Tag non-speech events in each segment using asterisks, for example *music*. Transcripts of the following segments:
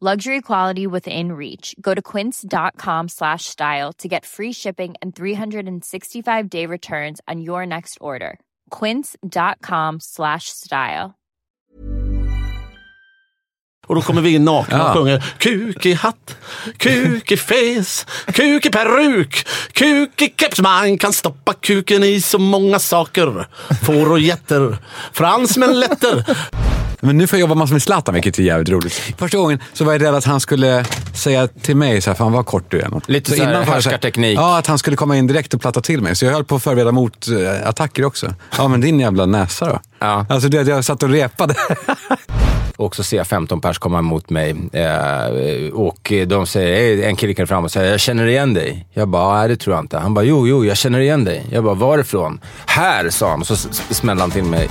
Luxury quality within reach. Go to quince.com slash style to get free shipping and 365 day returns on your next order. Quince.com slash style. Och då kommer vi in nakna och sjunger Kuk i hatt, kuk i fes, kuk i peruk, kuk i keps. Man kan stoppa kuken i så många saker. Får och getter, fransmän lätter. Men nu får jag jobba massor med Zlatan, vilket är jävligt roligt. Första gången så var jag rädd att han skulle säga till mig så här, fan vad kort du är. Lite så här innan härskarteknik. Ja, att han skulle komma in direkt och platta till mig. Så jag höll på att förbereda mot eh, attacker också. Ja, men din jävla näsa då. Ja. Alltså det, jag satt och repade. *laughs* Och så ser jag 15 pers komma emot mig eh, och de säger, en kille kommer fram och säger “Jag känner igen dig”. Jag bara “Nej, det tror jag inte”. Han bara “Jo, jo, jag känner igen dig”. Jag bara “Varifrån?” “Här”, sa han och så smällde han till mig.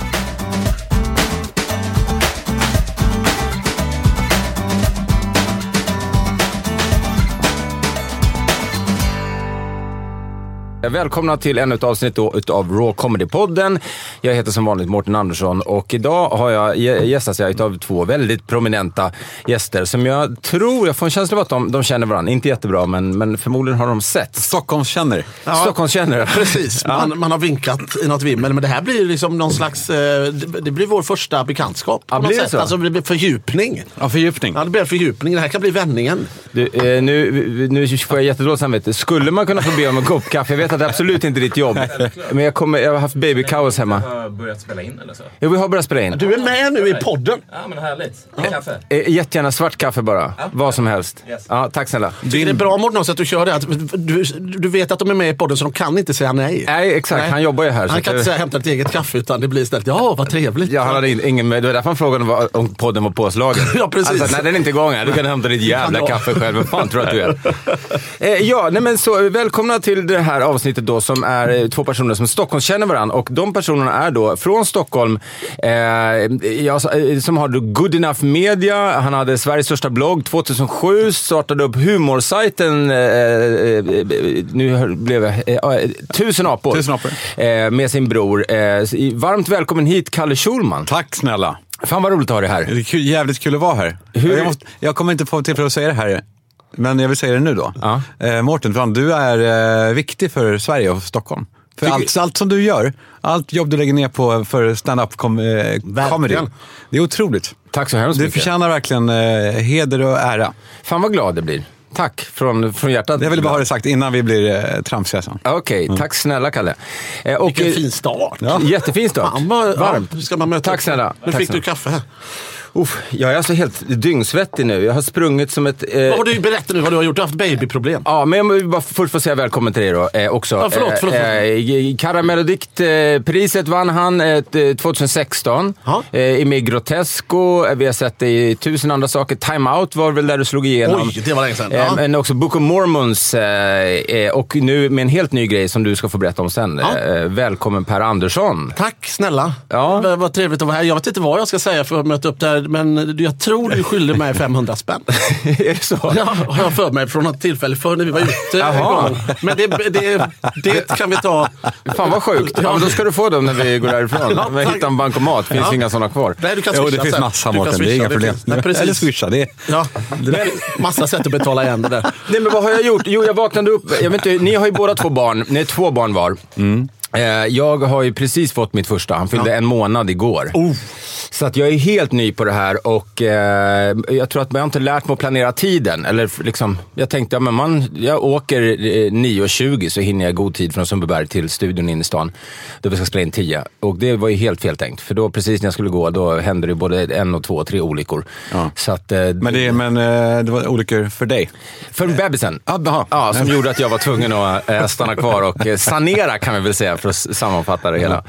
Välkomna till ännu ett avsnitt då utav Raw Comedy-podden. Jag heter som vanligt Mårten Andersson och idag har jag gä- gästats jag av två väldigt prominenta gäster som jag tror, jag får en känsla av att de, de känner varandra. Inte jättebra, men, men förmodligen har de sett. Stockholms känner. Stockholmskännare. *laughs* Precis, man, man har vinkat i något vimmel. Men det här blir liksom någon slags, eh, det blir vår första bekantskap. Ja, blir det så? Alltså det blir fördjupning. Ja, fördjupning. Ja, det blir fördjupning. Det här kan bli vändningen. Du, eh, nu, nu får jag jättedåligt samvete. Skulle man kunna få be om en kopp kaffe? Jag vet att det absolut inte är ditt jobb. Men jag, kommer, jag har haft babykaos hemma. har börjat spela in eller så? Jo, vi har börjat spela in. Du är med nu i podden. Ja men härligt. Kaffe? Eh, Jättegärna svart kaffe bara. Vad som helst. Yes. Ja, tack snälla. Det är bra Mårten att du kör det. Att du, du vet att de är med i podden så de kan inte säga nej. Nej, exakt. Han jobbar ju här, Han kan inte säga hämta ditt eget kaffe utan det blir istället ja vad trevligt. Ja, han hade in, ingen, det var därför han frågade om, om podden var påslagen. *laughs* Ja, precis. Alltså, nej, den är inte igång än. Du kan hämta ditt *laughs* jävla Ja. kaffe själv. Vem fan tror du att du är? *laughs* Eh, ja, nej, men så, välkomna till det här avsnittet då som är eh, två personer som Stockholm känner varandra. Och de personerna är då från Stockholm, eh, ja, så- eh, som har Good Enough Media. Han hade Sveriges största blogg 2007, startade upp humorsajten, eh, eh, nu blev jag, eh, Tusen apor. Tusen apor. Eh, med sin bror. Eh, varmt välkommen hit, Kalle Schulman. Tack snälla. Fan vad roligt att ha dig här. Det är kul, jävligt kul att vara här. Hur- Jag, måste, jag kommer inte få tillfälle att säga det här, men jag vill säga det nu då. Ja. Eh, Mårten, fan, du är eh, viktig för Sverige och Stockholm. För Tycker- allt, allt som du gör, allt jobb du lägger ner på för stand-up com, eh, comedy, det är otroligt. Tack så hemskt Du mycket. förtjänar verkligen eh, heder och ära. Fan vad glad det blir. Tack från, från hjärtat. Jag ville bara ha det sagt innan vi blir eh, tramsiga sen. Okej, tack snälla Kalle. Eh, och, Vilken eh, fin start. Ja. Jättefin start. Fan, vad, Varmt. Ja, ska man möta Tack snälla. Nu Tack fick du snälla. kaffe här. Uff, jag är alltså helt dyngsvettig nu. Jag har sprungit som ett... Eh, Vad har du, berätta nu vad du har gjort. Du har haft babyproblem. Ja, men jag vill bara först få säga välkommen till dig då eh, också. Ja, förlåt, förlåt, förlåt. Eh, Karamellodikt-priset vann han eh, 2016 Ja. eh, i Mig Grotesco. Eh, Vi har sett det i tusen andra saker. Time Out var väl där du slog igenom. Oj, det var länge sedan. Eh, Ja. Men också Book of Mormons eh, eh, och nu med en helt ny grej som du ska få berätta om sen. Ja. Eh, Välkommen Per Andersson. Tack snälla. Ja. Vad, trevligt att vara här. Jag vet inte vad jag ska säga för att möta upp där, men jag tror du skyllde mig 500 spänn. *laughs* är det så? Ja, har jag för mig från något tillfälle förr när vi var ute. Jaha. Men det, det, det kan vi ta. Fan vad sjukt. Ja, men då ska du få dem när vi går därifrån. *laughs* Ja, Vi hittar en bankomat. finns Ja. inga sådana kvar. Nej, du kan Jo, swisha det finns massa Mårten, det är inga problem. finns- Nej, precis. Eller swisha, det är... Ja, massa sätt att betala igen det där. Nej, men vad har jag gjort? Jo, jag vaknade upp. Jag vet inte, ni har ju båda två barn. Ni är två barn var. Eh, Jag har ju precis fått mitt första. Han fyllde en månad igår. Oh. Så att jag är helt ny på det här och eh, jag tror att jag inte lärt mig att planera tiden. Eller liksom, jag tänkte, ja, men man, jag åker eh, 9.20 så hinner jag i god tid från Sundbyberg till studion in i stan. Då vi ska spela in 10. Och det var ju helt fel tänkt. För då precis när jag skulle gå, då hände det både en och två och tre olyckor. Ja. Så att, eh, Men, det, men eh, det var olyckor för dig. För bebisen. Ja, jaha. Ja, som gjorde att jag var tvungen att eh, stanna kvar och eh, sanera kan vi väl säga för att sammanfatta det hela.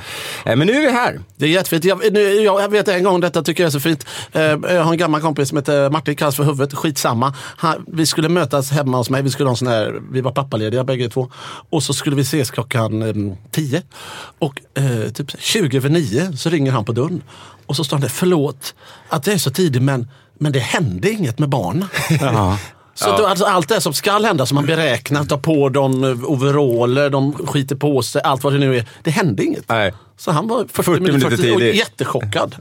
Eh, Men nu är vi här. Det är jättefint. Jag, nu, jag, vet en gång, detta tycker jag är så fint. Eh, jag har en gammal kompis som heter Martin, kallas för huvudet, skitsamma. Han, vi skulle mötas hemma hos mig, vi, skulle ha en sån här, vi var pappalediga bägge två. Och så skulle vi ses klockan eh, 10. Och eh, typ 20 över 9 så ringer han på dörren. Och så står han där, förlåt att jag är så tidig men, men det hände inget med barnen. *laughs* Så då, alltså, allt det som ska hända, som man beräknar, ta på dem eh, overaller, de skiter på sig, allt vad det nu är. Det hände inget. Nej. Så han var 40, 40 minuter, minuter 40 och tidig. jättechockad.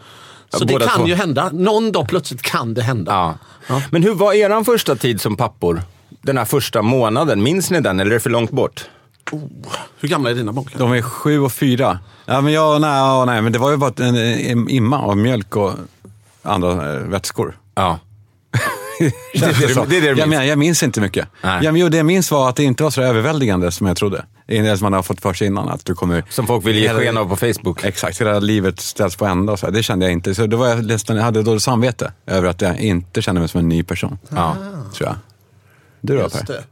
Så Ja, det båda kan två. ju hända. Någon dag plötsligt kan det hända. Ja. Ja. Men hur var eran första tid som pappor? Den här första månaden, minns ni den eller är det för långt bort? Hur gamla är dina barn? De är sju och fyra. Ja, men jag, nej, ja, nej, men det var ju bara en, en imma av mjölk och andra eh, vätskor. Ja. Det är det- det är det minns? jag, menar, jag minns inte mycket. Nej. Ja, men det jag minns var att det inte var så överväldigande som jag trodde. Det som man har fått för sig innan. Att du kommer, Som folk vill ge sken av på Facebook. Exakt, hela livet ställs på ända. Så här. Det kände jag inte. Så då var jag nästan, jag hade dåligt samvete över att jag inte kände mig som en ny person. Ja. Tror jag. Du då Just Per? det.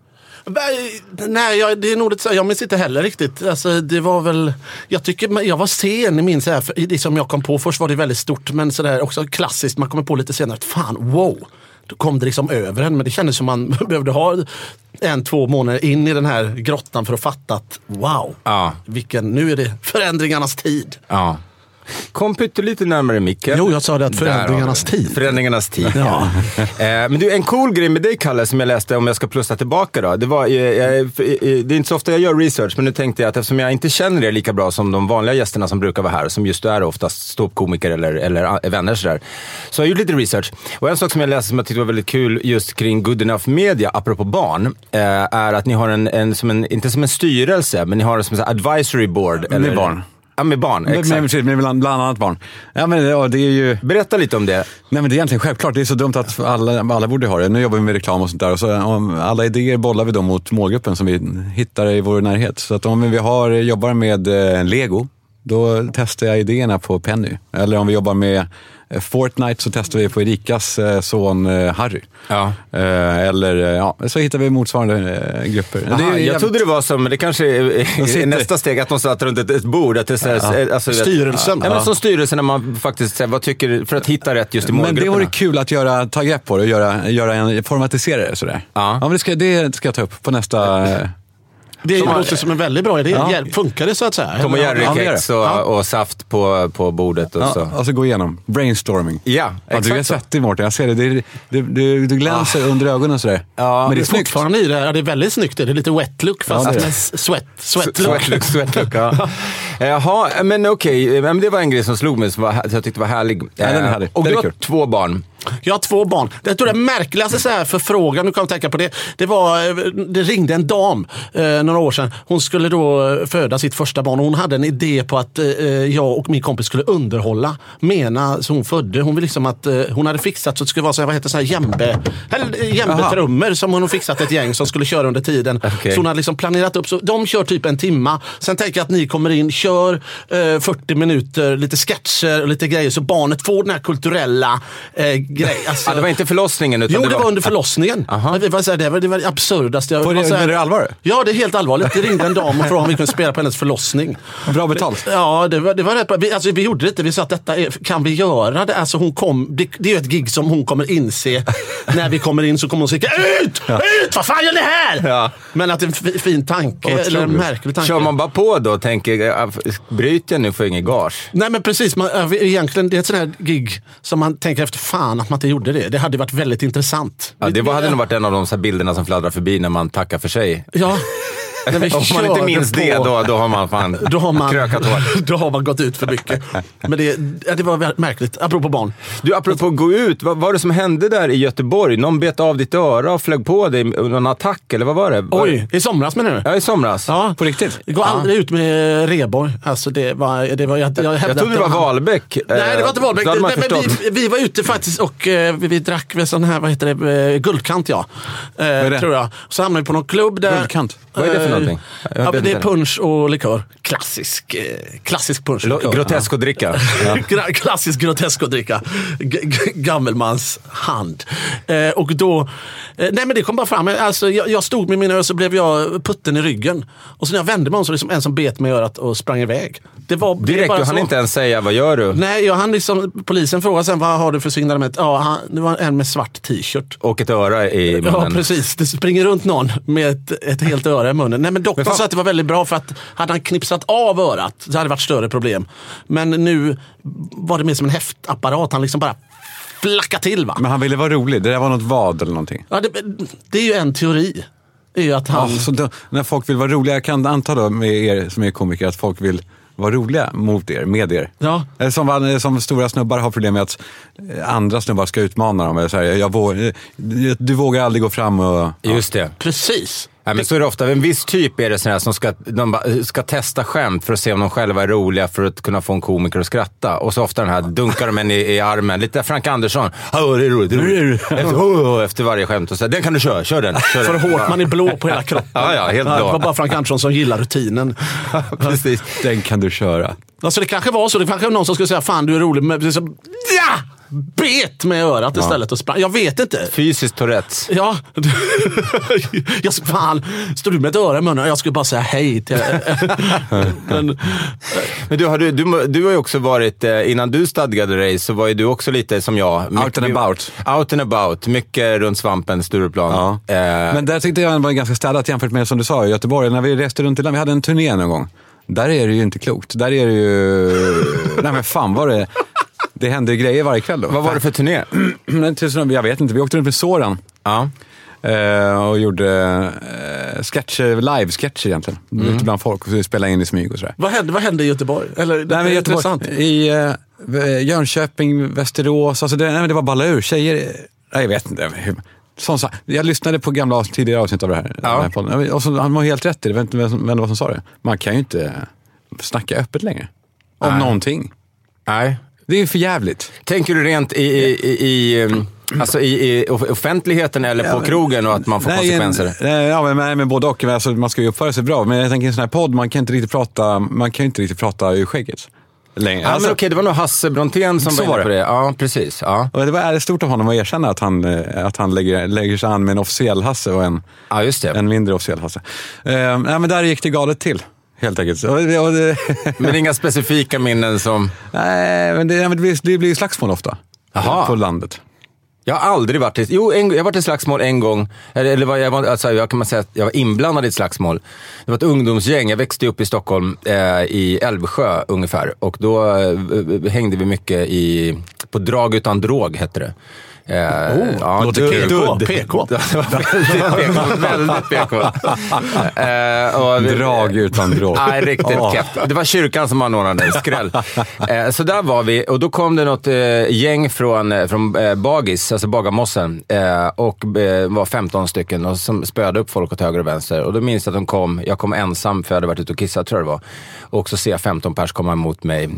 Nej, jag, det är nog lite. Jag minns inte heller riktigt. Alltså, det var väl, jag tycker jag var sen i min, så här, för i det som jag kom på. Först var det väldigt stort, men så där, också klassiskt. Man kommer på lite senare, att fan, wow. Då kom det liksom över en, men det kändes som man *laughs* behövde ha en, två månader in i den här grottan för att fatta att wow, Ja. vilken, nu är det förändringarnas tid. Ja. Kom pyttelite närmare micken. Jo, jag sa det att förändringarnas det. tid. Förändringarnas tid. Ja. *laughs* Eh, Men du, en cool grej med dig Kalle, som jag läste om jag ska plussa tillbaka då. Det, var, eh, det är inte så ofta jag gör research, men nu tänkte jag att eftersom jag inte känner er lika bra som de vanliga gästerna som brukar vara här, som just är oftast ståuppkomiker eller, eller vänner sådär. Så jag gjort lite research. Och en sak som jag läste som jag tyckte var väldigt kul just kring Good Enough Media, apropå barn, eh, är att ni har en, en, som en, inte som en styrelse, men ni har en som en advisory board. Med barn. Ja, med barn. Med, Exakt. med, med bland, bland annat barn. Ja, men, ja, det är ju... Berätta lite om det. Nej, men det är egentligen självklart. Det är så dumt att alla, alla borde ha det. Nu jobbar vi med reklam och sånt där. Och så, alla idéer bollar vi då mot målgruppen som vi hittar i vår närhet. Så att om vi har, jobbar med eh, Lego, då testar jag idéerna på Penny. Eller om vi jobbar med Fortnite så testar vi på Erikas eh, son eh, Harry. Ja. Eh, eller eh, ja, så hittar vi motsvarande eh, grupper. Aha, jag jävligt- trodde det var som, det kanske är, *laughs* nästa steg, att de satt runt ett, ett bord. Att det så här, alltså, Styrelsen. Ja, men Ja. som styrelsen när man faktiskt säger, vad tycker, för att hitta rätt just i Men det målgrupperna. vore kul att göra, ta grepp på det och göra, göra en, formatisera det sådär. Ja. men det, ska, det ska jag ta upp på nästa... Det låter som en väldigt bra idé. Ja. Funkar det så att säga? Tom och Jerry-kex och, Ja. och saft på, på bordet och Ja, så. alltså gå igenom. Brainstorming. Ja, Ja, du är exakt svettig Mårten, jag ser det. det, det du, du glänser under ögonen sådär. Ja, men det är snyggt. fortfarande i det. Ja, det är väldigt snyggt. Det är lite wet look fast Ja, med s- sweat, sweat look. Sweatlook, ja. *laughs* Jaha, men okej. Men det var en grej som slog mig som var, som jag tyckte var härlig. den är härlig. Och Den du har två barn. Jag har två barn. Jag tror det märkligaste så här förfrågan, nu kan jag tänka på det. Det var, det ringde en dam eh, några år sedan. Hon skulle då eh, föda sitt första barn och hon hade en idé på att eh, jag och min kompis skulle underhålla Mena så hon födde. Hon ville liksom att eh, hon hade fixat så att det skulle vara så här, vad heter det, så här jämbe, eller, jämbetrummer som hon fixat ett gäng som skulle köra under tiden. Okej. Så hon hade liksom planerat upp, så de kör typ en timma. Sen tänker jag att ni kommer in, kör eh, 40 minuter, lite sketcher och lite grejer så barnet får den här kulturella eh, grejen. Alltså, Ja, det var inte förlossningen utan Jo, det var under förlossningen. Vi var så här, det, var, det var det absurdaste. Jag var det- är det allvar? Ja, det är helt allvarligt. Det ringde en dam och frågade om vi kunde spela på hennes förlossning. Bra betalt. Ja, det var, det var rätt bra. Vi, alltså, vi gjorde det inte. Vi sa att detta är, kan vi göra det? Alltså, hon kom, det, det är ju ett gig som hon kommer inse. när vi kommer in så kommer hon säga ut! Ut! Vad fan gör ni här? Ja. Men att det är en fin tanke, eller en märklig tanke. Kör man bara på då och tänker, bryter jag nu får jag ingen gage? Nej men precis, man, egentligen det är ett sånt här gig som man tänker efter, fan att man inte gjorde det. Det hade varit väldigt intressant. Ja, det var, hade nog varit en av de bilderna som fladdrar förbi när man tackar för sig. Ja, *laughs* Om man inte minns på- det, då, då har man fan då har man, krökat hårt. *laughs* då har man gått ut för mycket. Men det, ja, det var märkligt, apropå barn. Du, apropå gå ut, vad var det som hände där i Göteborg? Någon bet av ditt öra och flög på dig under någon attack, eller vad var det? Var Oj, i somras menar du? Ja, i somras. Ja, På riktigt? Det går aldrig ut med Reborg. Alltså det var, det var, jag, jag, Jag trodde det var han- Wahlbeck. Nej, det var inte Wahlbeck. Men förstått. vi, vi var ute faktiskt och eh, vi, vi drack väl sån här, vad heter det, eh, guldkant ja. Eh, det? Tror jag. Så hamnade vi på någon klubb där. Guldkant? Vad är det för eh, någonting? Ja, det är punch och likör. Klassisk, eh, klassisk punch och likör. Grotesk att dricka. *laughs* Gra- Klassisk grotesk att dricka. G- gammelmans hand. Eh, och då, eh, nej men det kom bara fram. Alltså, jag, jag stod med mina öron så blev jag putten i ryggen. Och så när jag vände mig om så var det som en som bet mig i örat och sprang iväg. Det var det Direkt, bara du hann inte ens säga vad gör du? Nej, jag hann liksom, polisen frågade sen vad har du för signalement? Ja, han, det var en med svart t-shirt. Och ett öra i munnen. Ja, precis. Det springer runt någon med ett, ett helt öra i munnen. Nej, men doktorn Men sa att det var väldigt bra för att hade han knipsat av örat så hade det varit större problem. Men nu var det mer som en häftapparat. Han liksom bara flackade till. Va? Men han ville vara rolig. Det där var något vad eller någonting. Ja, det, det är ju en teori. Är ju att han... Ja, så då, när folk vill vara roliga, jag kan anta då med er som är komiker att folk vill vara roliga mot er, med er. Ja. Eller Som, van- som stora snubbar har problem med att eh, andra snubbar ska utmana dem. Eller så här, jag vågar, du vågar aldrig gå fram och... Just det. Precis. Nej, men så är det ofta. En viss typ är det sådana här som ska, de bara, ska testa skämt för att se om de själva är roliga för att kunna få en komiker att skratta. Och så ofta den här dunkar de en i, i armen. Lite Frank Andersson. Oh, det är roligt, det är roligt. Efter, oh, efter varje skämt och så den kan du köra, kör den. Kör För den. hårt, man är blå på hela kroppen. Ja, ja, helt Det blå. var bara Frank Andersson som gillar rutinen. Precis. Den kan du köra. Alltså det kanske var så. Det kanske var någon som skulle säga fan du är rolig. Men liksom, ja! Bet med örat istället och sprang. Jag vet inte. Fysiskt Tourettes. Ja. *laughs* jag, ska- fan, står du med ett öra i munnen? Jag skulle bara säga hej till... *laughs* Men, Men du, har, du, du, du har ju också varit, eh, innan du stadgade dig så var ju du också lite som jag. Mycket- Out and about. Out and about. Mycket runt svampen, Stureplan. Ja. Eh, Men där tyckte jag var ganska städat jämfört med som du sa i Göteborg. När vi reste runt i landet, vi hade en turné någon gång. Där är det ju inte klokt. Där är det ju... *laughs* Nej men fan var det... Det hände ju grejer varje kväll då. vad var det för turné? *clears throat* Men till sådana- Jag vet inte, vi åkte runt med Soran. Ja. Eh, och gjorde eh, sketcher, live-sketcher egentligen. Mm. Ute bland folk och så spelade in i smyg och sådär. vad, hände, vad hände i Göteborg? Eller, det Nej, Göteborg, intressant. I eh, Jönköping, Västerås, alltså det, nej, men det var balla ur. Tjejer, nej, jag vet inte. Sån, sak. jag lyssnade på gamla tidigare avsnitt av det här. Ja. Den här podden. och så, han var helt rätt i det, jag vet inte vem som- vem det var som sa det. Man kan ju inte snacka öppet längre. Om Nej. någonting. Nej. Det är för jävligt. Tänker du rent i, i, i, i, um, alltså i, i off- offentligheten eller på krogen och att man får Nej, konsekvenser? En, nej, ja, men, men, men både och. Alltså, man ska ju uppföra sig bra. Men jag tänker i en sån här podd, man kan inte riktigt prata, man kan inte riktigt prata ur skägget. Längre. Ja, Alltså, men okej, det var nog Hasse Brontén som Så var inne på det. det. Ja, precis. Ja, Och det var stort av honom att erkänna att han, eh, att han lägger, lägger sig an med en officiell Hasse och en, ja en mindre officiell Hasse. Uh, nej, men där gick det galet till. Helt enkelt. Det- och *laughs* det, Men inga specifika minnen som... nej, men det, det, blir, det blir slagsmål ofta. Jaha. På landet. Jag har aldrig varit i... Jo, en, jag varit i slagsmål en gång. Eller, eller vad jag, var, alltså, jag kan man säga att jag var inblandad i ett slagsmål. Det var ett ungdomsgäng. Jag växte upp i Stockholm, eh, i Älvsjö ungefär. Och då eh, hängde vi mycket i... På Drag utan drog hette det. Eh, Oh, låter dudd- PK. dudd. PK. Väldigt PK. Eh, Drag utan drog. Nej, riktigt Ja. keft. Det var kyrkan som anordnade skräll. eh, så där var vi och då kom det något eh, gäng från, eh, från eh, Bagis, alltså Bagarmossen, eh, och eh, var 15 stycken och som spöade upp folk åt höger och vänster. Och då minns jag att de kom, jag kom ensam för jag hade varit ute och kissat tror jag det var. Och så ser jag 15 pers komma emot mig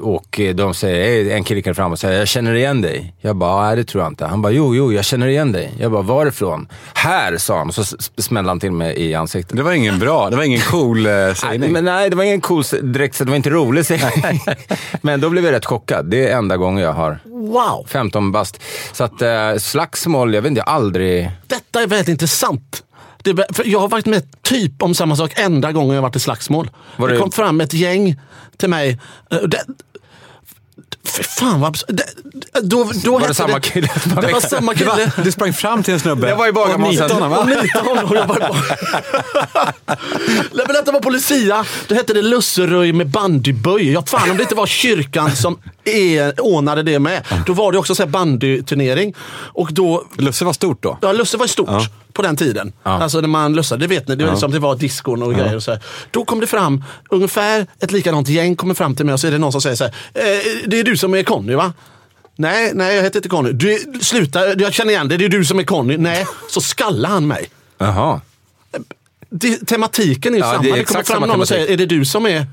och de säger, en kille kommer fram och säger, jag känner igen dig. Jag bara, nej det tror jag inte. Han bara, jo, jo, jag känner igen dig. Jag bara, varifrån? Här, sa han och så smällde han till mig i ansiktet. Det var ingen bra, det var ingen cool eh, *laughs* Nej, sägning. men nej, det var ingen cool direkt, så det var inte roligt sägning. *laughs* Men då blev jag rätt chockad. Det är enda gången jag har Wow! 15 bast. Så att eh, slagsmål, jag vet inte, jag aldrig... Detta är väldigt intressant. Det, jag har varit med typ om samma sak enda gången jag varit i slagsmål. Var det det- kom fram ett gäng till mig. eh, Det, för fan vad abs- det, Då, då Var det samma kille som *laughs* var Det var samma Det kille. du sprang fram till en snubbe. Jag var i Bagarmossen. och nitade honom, jag var bara... Nej, men detta var på Lucia. Då hette det lusseröj med bandyböj. Ja, fan om det inte var kyrkan som e- ordnade det med. Då var det också så här bandyturnering. Och då Lusse var stort då. Ja, Lusse var stort Ja. på den tiden. Alltså när man lussade, det vet ni, det var liksom, det var diskon och grejer. Och så här. Då kom det fram, ungefär ett likadant gäng kommer fram till mig och så är det någon som säger så här, eh, det är du som är Conny va? Nej, nej jag heter inte Conny. Du, sluta, jag känner igen det, det är du som är Conny. Nej, så skallar han mig. Jaha. Det, tematiken är ju Ja, samma. det Det, kommer fram någon och säger, är det du som är...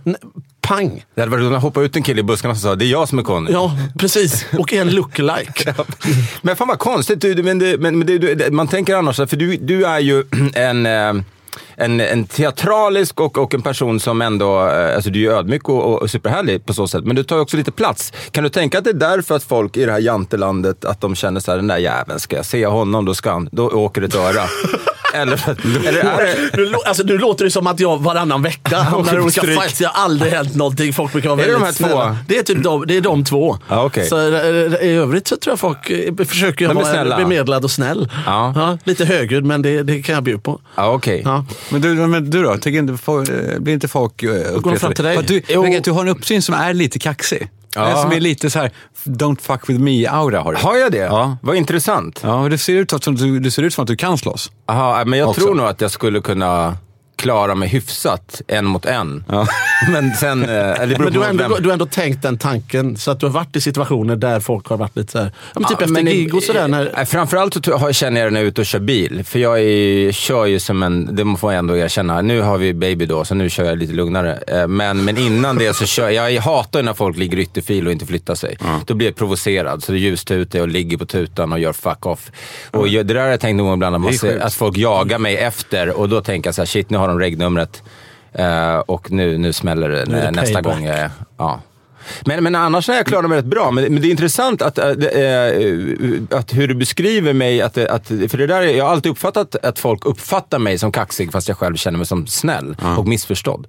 Pang! Det hade varit roligt att hoppa ut en kille i buskarna som sa det är jag som är Conny. Ja, precis. Och en lookalike. *laughs* Men fan vad konstigt. Du, men det, men, men det, man tänker annars, för du, du är ju en, eh, en, en teatralisk och, och en person som ändå, eh, alltså du är ju ödmjuk och, och superhärlig på så sätt, men du tar ju också lite plats. Kan du tänka att det är därför att folk i det här jantelandet, att de känner så här, den där jäveln, ska jag se honom, då ska han, då åker det ett öra. *laughs* eller, eller är det... Nu, alltså, nu låter det som att jag varannan vecka *laughs* hamnar i olika fights. Det har aldrig hänt någonting. Folk brukar vara Är det de väldigt här två? snälla. Det är typ de, det är de två. Ja, okej. Så eh, i övrigt så tror jag folk eh, försöker jag vara snälla. bemedlad och snäll. Ja. lite högljudd, men det, det kan jag bjuda på. Ja, okej. Ja. Men du, men du då? Tycker inte, eh, blir inte folk uh, de fram till dig? Du, Jo. Du har en uppsyn som är lite kaxig. Ja. Som är lite så här, don't fuck with me-aura har du. Har jag det? Ja. Vad intressant. Ja, det ser ut som, du, det ser ut som att du kan slåss. Aha, men jag Också. tror nog att jag skulle kunna klara mig hyfsat en mot en. *laughs* Men sen... eh, Det beror Men du har, ändå, vem- du har ändå tänkt den tanken, så att du har varit i situationer där folk har varit lite så här, ja, men typ Ja, efter gig och sådär. När, Nej, Framförallt så känner jag det när jag är ute och kör bil. För jag är, kör ju som en, det får jag ändå erkänna, nu har vi baby då, så nu kör jag lite lugnare. Eh, Men, men innan det så kör jag, jag hatar när folk ligger i ytterfil och inte flyttar sig. Då blir jag provocerad, så det ljustutar och ligger på tutan och gör fuck off. Och jag, det där har jag tänkt gång ibland, att, man ser, att folk jagar mig efter och då tänker jag så här, shit nu har de regnumret. Eh, och nu, nu smäller det, Nu det nästa payback. gång. Jag, ja. Men, men annars har jag klarat mig rätt bra. Men, men det är intressant att, det, äh, att hur du beskriver mig. Att, att, för det där, är- jag har alltid uppfattat att folk uppfattar mig som kaxig fast jag själv känner mig som snäll och missförstådd.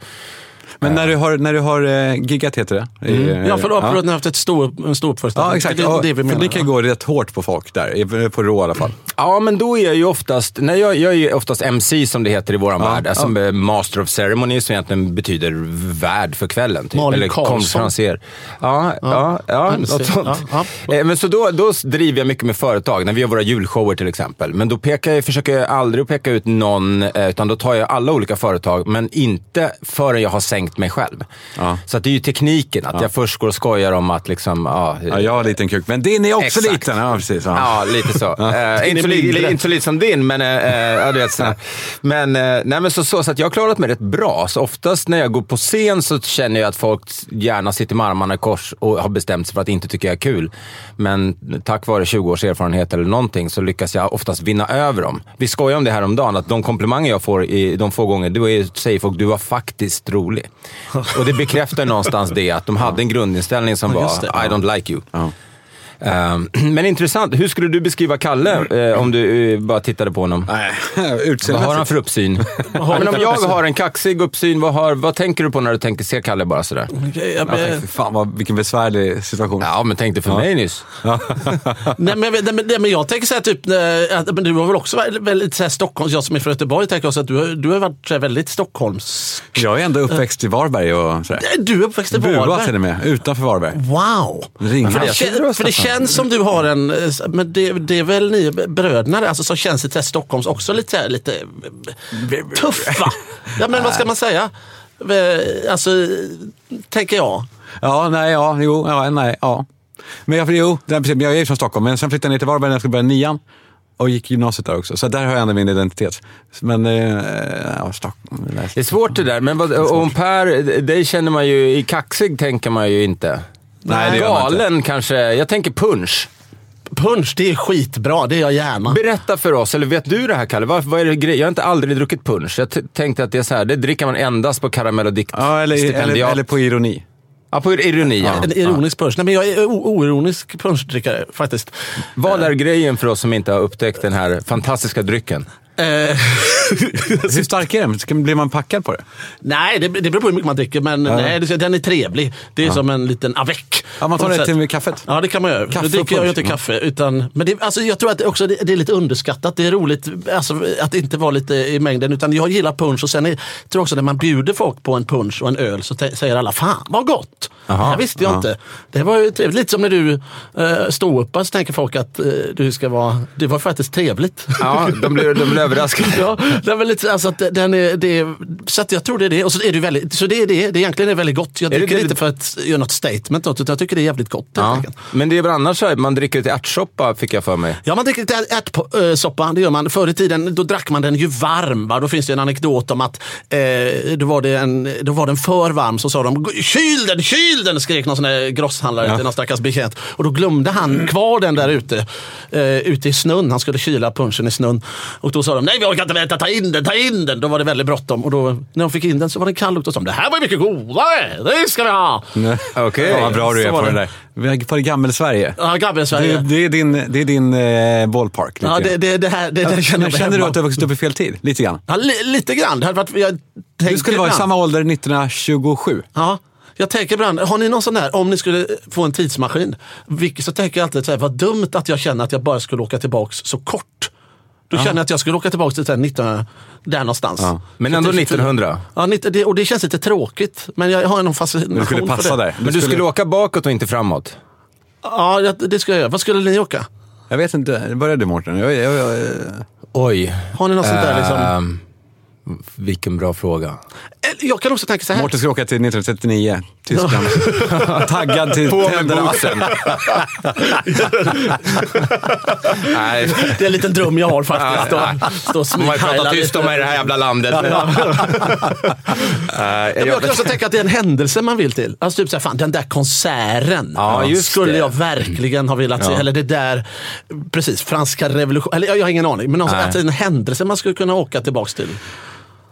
Men när du har, när du har eh, giggat, heter det? I, eh, ja, förlåt, förlåt, ni har haft ett stor, en stor uppföreställning. Ja, exakt. Det, Ja, det det för ni kan gå rätt hårt på folk där, på rå i alla fall. Ja, men då är jag ju oftast, nej, jag, jag är ju oftast MC som det heter i våran värld. Alltså eh, Master of Ceremony som egentligen betyder värd för kvällen. Typ. Malin Eller Karlsson. konferencier. Ja, ja, ja, MC. något sånt. Ja, Eh, Men så då, då driver jag mycket med företag, när vi gör våra julshower till exempel. Men då pekar jag, försöker jag aldrig peka ut någon, eh, utan då tar jag alla olika företag, men inte förrän jag har sänkt mig själv. Så att det är ju tekniken, att jag först går och skojar om att liksom, ja, Ja, jag har en liten kuk, men din är också Exakt. liten. Ja, precis. Ja. Ja, lite så. *laughs* Eh, inte, så li, inte så lite som din, men, eh, ja, du vet, sådär. men, eh, nej, men så, så, så att jag har klarat mig rätt bra. Så oftast när jag går på scen så känner jag att folk gärna sitter med armarna i kors och har bestämt sig för att inte tycka jag är kul. Men tack vare 20 års erfarenhet eller någonting så lyckas jag oftast vinna över dem. Vi skojade om det här om dagen att de komplimanger jag får i de få gånger, då säger folk du var faktiskt rolig. Och det bekräftar någonstans det, att de hade en grundinställning som var. I don't like you. Ehm, *clears throat* men intressant, hur skulle du beskriva Kalle eh, om du eh, bara tittade på honom? Nej, *laughs* Vad har han för uppsyn? *laughs* ja, men om jag har en kaxig uppsyn, vad, har, vad tänker du på när du tänker se Kalle bara sådär? Okej, jag- Jag tänkte, fan vad, vilken besvärlig situation. Ja, men tänkte för mig nyss. *laughs* nej, men, jag nej, men, nej, men jag tänker så här, typ, eh, att, men du har väl också varit väldigt så här, Stockholms, jag som är från Göteborg, tänker också att du, har- du har varit så här, väldigt Stockholms... Jag är ändå uppväxt i Varberg och sådär. Du är uppväxt i Bua till Varberg. och med, utanför Varberg. Wow! Ringa. För det, jag för det. Känns som du har en, eh, men det, det är väl ni bröderna alltså, som känns lite Stockholms också lite, här, lite eh, tuffa. Ja men vad ska man säga? Eh, Alltså, tänker jag. Ja, nej, ja, jo, ja, nej, ja. Men jag, jo, jag är ju från Stockholm, men sen flyttade jag ner till Varberg när jag skulle börja nian. Och gick gymnasiet där också. Så där har jag ändå min identitet. Men, eh, ja, Stockholm. Det är svårt det där, men vad, om Per, dig känner man ju, i kaxig tänker man ju inte. Nej, det gör man inte. Galen kanske, jag tänker punch. Punch, det är skitbra, det är jag gärna. Berätta för oss, eller vet du det här Kalle? Vad, vad är det? Jag har inte aldrig druckit punch. Jag tänkte att det är så här, det dricker man endast på karamell och dikt. Ja, eller, eller, eller på ironi. Ja, på ironi. Ja. En ironisk punch. Nej, men jag är oironisk punchdrickare faktiskt. Vad är grejen för oss som inte har upptäckt den här fantastiska drycken? Eh, *laughs* Hur stark är den? Blir man packad på det? nej, det, det beror på hur mycket man dricker, men nej, det, den är trevlig. Det är som en liten avec. Ja, man tar På något det sätt. till kaffet. Ja, det kan man göra. Kaffe nu och dricker jag ju punch, inte kaffe. Utan, men det, alltså, jag tror att det, också, det, det är lite underskattat. Det är roligt alltså, att inte vara lite i mängden. Utan jag gillar punch och sen är, tror jag också när man bjuder folk på en punch och en öl så te- säger alla fan vad gott. Jaha, det visste jag ja. inte. Det var ju trevligt. Lite som när du står upp så tänker folk att eh, du ska vara... Det var faktiskt trevligt. Ja, de blev, de blev överraskade. *laughs* ja, det var lite, alltså att den är, det är, så att jag tror det är det. Och så är det väldigt, så det är det. Det egentligen är väldigt gott. Jag dricker inte för att göra något statement, utan jag tycker det är jävligt gott. Ja. Men det är väl annars så man dricker till ärtsoppa fick jag för mig. Ja, man dricker lite ärtsoppa, det gör man. Förr i tiden då drack man den ju varm. Va? Då finns det en anekdot om att eh, då, var det en, då var den för varm, så sa de kyl den, kyl den, skrek någon sån där grosshandlare till någon stackars bekant. Och då glömde han kvar den där ute, eh, ute i snön. Han skulle kyla punchen i snön. Och då sa de, nej vi orkar inte vänta, ta in den, ta in den. Då var det väldigt bråttom. Och då, när de fick in den så var den kall och då sa de, det här var ju mycket godare, det ska vi ha. Okej. Ja, vad bra du är på det. det där. På Gammel-Sverige. Ja, i Det, Sverige. det, är din, det är din eh, ballpark. Ja, det, det, det här, det, det känner Känner du att du har vuxit upp i fel tid? Lite grann. Ja, li, lite grann. Det hade varit, jag Du skulle vara i samma ålder 1927. Ja, jag tänker ibland, har ni någon sån där, om ni skulle få en tidsmaskin, så tänker jag alltid så här, vad dumt att jag känner att jag bara skulle åka tillbaks så kort. Då känner jag att jag skulle åka tillbaks till så här 19, där någonstans. Men ändå 1900. Ja, 19, det, och det känns lite tråkigt. Men jag har någon fascination Du skulle för passa det. där. Men du skulle åka bakåt och inte framåt? Ja, det ska jag göra. Vad skulle ni åka? Jag vet inte, börja du Mårten. Jag, jag, jag, Oj. Har ni något sånt där liksom? Ehm, vilken bra fråga. Eller Jag kan också tänka så här. Mårten ska åka till 1939, Tyskland. *laughs* Taggad till På tänderna. Nej, Det är en liten dröm jag har faktiskt. Stå, stå och man har ju pratat tyst om mig i det här jävla landet. Nej, Men jag jag- kan också tänka att det är en händelse man vill till. Alltså typ såhär, fan den där konserten Ja, just skulle det. jag verkligen ha velat se. Ja. Eller det där, precis, franska revolutionen. Eller jag, jag har ingen aning. Men alltså, att det är en händelse man skulle kunna åka tillbaks till.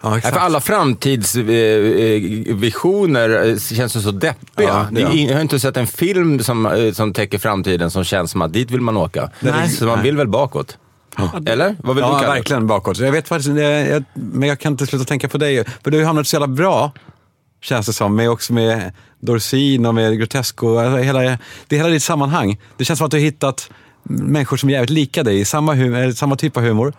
Ja, för alla framtidsvisioner eh, känns så deppiga. Ja, jag har inte sett en film som, eh, som täcker framtiden som känns som att dit vill man åka. Nej. Så man vill väl bakåt? Eller? Vad vill du Ja, det? verkligen bakåt. Jag vet faktiskt jag, men jag kan inte sluta tänka på dig. För du har hamnat så jävla bra, känns det som. Med, också med Dorsin och med Grotesco. Alltså hela, det är hela ditt sammanhang. Det känns som att du har hittat människor som är jävligt lika dig, i samma, hum, eller samma typ av humor.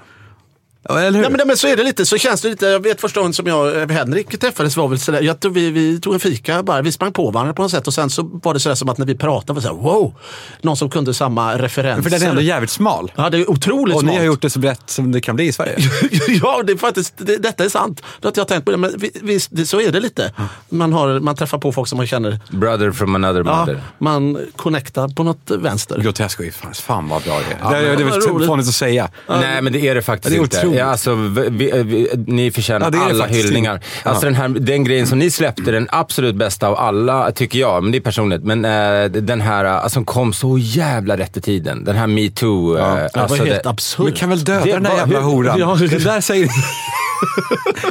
Ja, Eller hur? Nej, men, nej, men så är det lite. Så känns det lite. Jag vet första gången som jag och Henrik träffades var väl sådär. Jag tror vi, vi tog en fika bara. Vi sprang på varandra på något sätt. Och sen så var det sådär som att när vi pratade var det såhär, wow. Någon som kunde samma referenser. för den är ändå jävligt smal. Ja, det är otroligt och ni smart. har gjort det så brett som det kan bli i Sverige. *laughs* ja, det är faktiskt, det, detta är sant. Det har jag tänkt på det, men vi- visst, det, så är det lite. Man, har, man träffar på folk som man känner, Brother from another ja, mother. man connectar på något vänster. Grotesco är fan, fan vad bra det är. Ja, det, är- men det är vad väl fånigt att säga. Nej, men det är det faktiskt Ja, det är inte. Ja, alltså, vi, vi, vi, ni förtjänar Ja, alla hyllningar. Alltså, den, här, den grejen som ni släppte, den absolut bästa av alla, tycker jag, men det är personligt. Men eh, den här alltså, som kom så jävla rätt i tiden. Den här metoo. Ja, eh, Det var alltså, helt det- absurt. Men kan väl döda Det den där var- jävla horan? Ja, det där säger...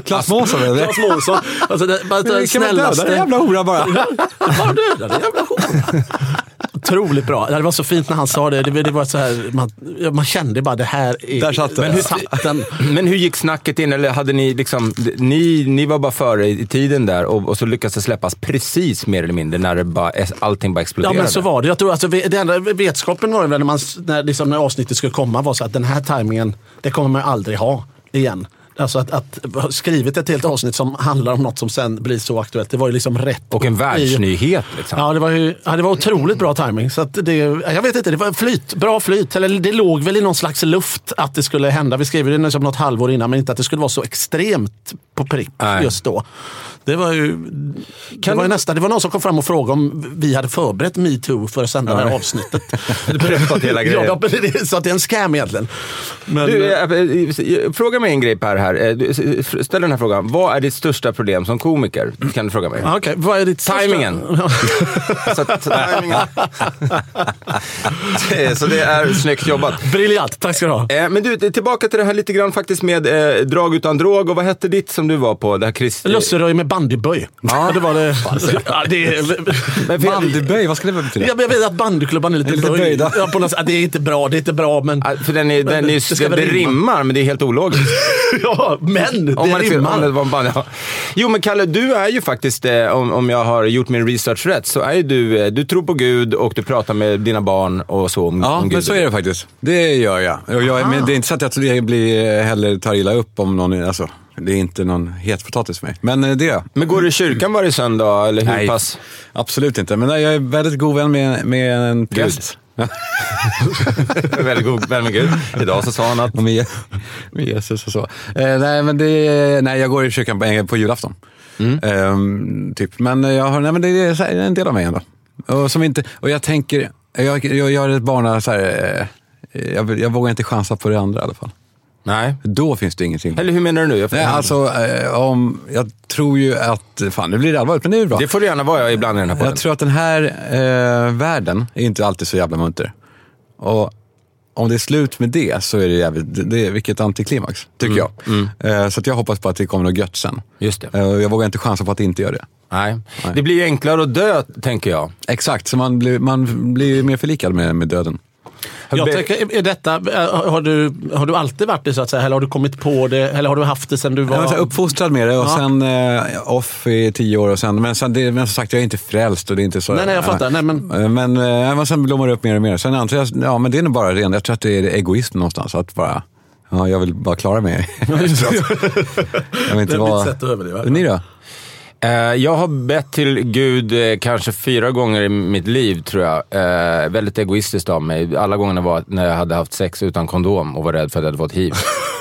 Klas *laughs* Månsson eller? Claes Månsson. Alltså, det, bara, det Vi kan väl döda snällaste. den jävla horan bara? Ja, döda den jävla horan. *laughs* Otroligt bra. Det var så fint när han sa det. Det, det var så här, man, ja, man kände bara det här är... Där satt. Men hur satt den? Men hur gick snacket in? Eller hade ni liksom, ni, ni var bara före i tiden där och, och så lyckades det släppas precis mer eller mindre när det bara, allting bara Ja exploderade? men så var det. Jag tror alltså, det enda vetskapen var väl när, man, när, liksom, när avsnittet skulle komma var så att den här tajmingen, det kommer man aldrig ha igen. Alltså att, att skrivit ett helt avsnitt som handlar om något som sen blir så aktuellt. Det var ju liksom rätt. Och en världsnyhet liksom. Ja, det var, ju, ja, det var otroligt bra timing. Så att det, jag vet inte, det var flyt, bra flyt. Eller det låg väl i någon slags luft att det skulle hända. Vi skrev det som något halvår innan, men inte att det skulle vara så extremt på prick Nej. just då. Det var ju, det var ju du- nästa, det var någon som kom fram och frågade om vi hade förberett metoo för att sända det här avsnittet. *laughs* Berättat hela grejen. Ja, så att det är en scam egentligen. Men, Du, eh, eh, fråga mig en grej Per här. Eh, du, Ställ den här frågan. Vad är ditt största problem som komiker? Kan du fråga mig. Ja, Okej, vad är ditt Timingen. *laughs* Så, så, timingen. Det- så det är snyggt jobbat. Briljant, tack ska du ha. Men du, tillbaka till det här lite grann faktiskt med eh, drag utan drog. Och vad hette ditt som du var på? Det här Chris... Lusseröj med bandyböj. Ja, det var det. *laughs* Ja, det är, Men för- Bandyböj, vad ska det betyda? jag, jag vet att bandyklubban är lite, Lite böjd. böjda. Ja, på något, sätt. det är inte bra, det är inte bra men... Ah, För den är, den är, Det ska det, väl rimma. rimmar, men det är helt ologiskt. *laughs* ja, men det Om man, rimmar. om det en band, ja. Jo men Kalle, du är ju faktiskt, eh, om, om jag har gjort min research rätt, så är ju du, eh, du tror på Gud och du pratar med dina barn och så om, Ja, om Gud. men så är det faktiskt. Det gör jag. Och jag men det är inte så att jag blir, heller tar illa upp om någon, alltså, Det är inte någon het potatis för mig. Men eh, det. Men går du i kyrkan varje söndag, eller hur Nej, pass? absolut inte. Men nej, jag är väldigt god vän med, med en präst. *laughs* Väldigt god vän med Gud. Idag så sa han att... Med, med Jesus och så. Eh, nej, men det, nej, jag går i kyrkan på, på julafton. Ehm, typ. Men, jag har, nej, men det är en del av mig ändå. Och, som inte, och jag tänker, jag, jag, jag är ett barn, så här, eh, jag, jag vågar inte chansa på det andra i alla fall. Nej. Då finns det ingenting. Eller hur menar du nu? Jag Nej, alltså, eh, om, jag tror ju att, fan nu blir det allvarligt, men det är ju bra. Det får det gärna vara ibland i den här podden. Jag tror att den här eh, världen är inte alltid så jävla munter. Och om det är slut med det så är det jävligt, det, det, vilket antiklimax, tycker jag. Eh, så jag hoppas på att det kommer något gött sen. Just det. Eh, jag vågar inte chansa på att det inte gör det. Nej. Det blir enklare att dö, tänker jag. Exakt, så man blir, man blir mer förlikad med, med döden. Jag tänker, är detta, äh, har, du, har du alltid varit det så att säga? Eller har du kommit på det? Eller har du haft det sen du var... Jag var uppfostrad med det och Ja. sen eh, off i tio år. Och sen, men, sen, det, men som sagt, jag är inte frälst och det är inte så. Nej, nej, jag fattar. Nej, men- Eh, Men, eh, sen blommar det upp mer och mer. Sen antar jag, ja men det är nog bara ren, jag tror att det är egoism någonstans. Att bara, ja, jag vill bara klara mig. *laughs* jag vill inte Det är mitt vara... sätt att överleva. Ni då? Eh, jag har bett till Gud eh, kanske fyra gånger i mitt liv, tror jag. Eh, väldigt egoistiskt av mig. Alla gångerna var när jag hade haft sex utan kondom och var rädd för att jag hade fått hiv. *laughs*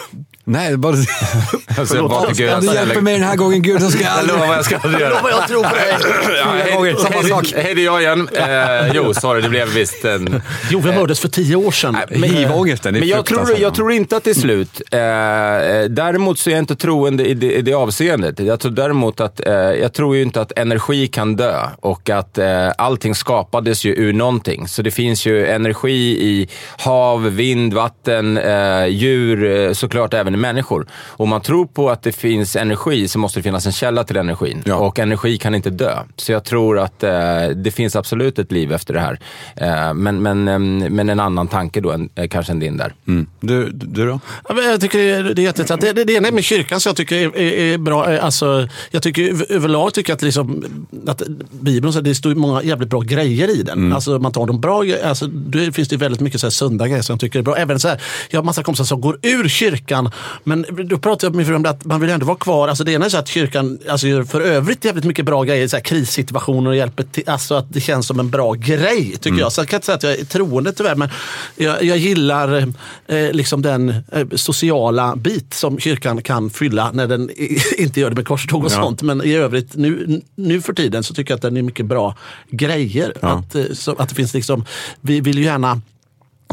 Nej, bara... Så *laughs* jag till Gud Om du hjälper mig den här gången Gud så ska jag Jag aldrig... lovar, jag ska aldrig göra det. jag tror på dig. *laughs* Ja, hej, samma hej, sak. hej, det är jag igen. *laughs* Eh, jo, sorry, det blev visst en... Jove mördades för tio år sedan. men- Hivångesten Men jag tror, jag tror inte att det är slut. Eh, eh, däremot så är jag inte troende i det, i det avseendet. Jag tror däremot att, eh, jag tror ju inte att energi kan dö och att eh, allting skapades ju ur någonting. Så det finns ju energi i hav, vind, vatten, eh, djur, eh, såklart även i människor. Om man tror på att det finns energi så måste det finnas en källa till energin. Ja. Och energi kan inte dö. Så jag tror att eh, det finns absolut ett liv efter det här. Eh, men, men, em, men en annan tanke då, än, eh, kanske än din där. Mm. Du, du då? Ja, men Jag tycker det är, det är jätteintressant. Det, det, det ena med kyrkan som jag tycker är, är, är bra. eh, Alltså, jag tycker över- överlag tycker jag att, liksom, att Bibeln, så här, det står många jävligt bra grejer i den. Alltså, man tar de bra alltså, Det finns det väldigt mycket så här, sunda grejer som jag tycker är bra. Även så här, jag har massa kompisar som går ur kyrkan. Men då pratar jag med min fru om det att man vill ändå vara kvar. Alltså, det ena är så att kyrkan alltså, gör för övrigt jävligt mycket bra grejer. Så här, krissituationer och hjälper till. Alltså att det känns som en bra grej tycker jag. Så jag kan inte säga att jag är troende tyvärr. Men jag, jag gillar eh, liksom den eh, sociala bit som kyrkan kan fylla när den *laughs* inte gör det med korståg och sånt. Men i övrigt nu, nu för tiden så tycker jag att den är mycket bra grejer. Att, eh, så, att det finns liksom, vi vill ju gärna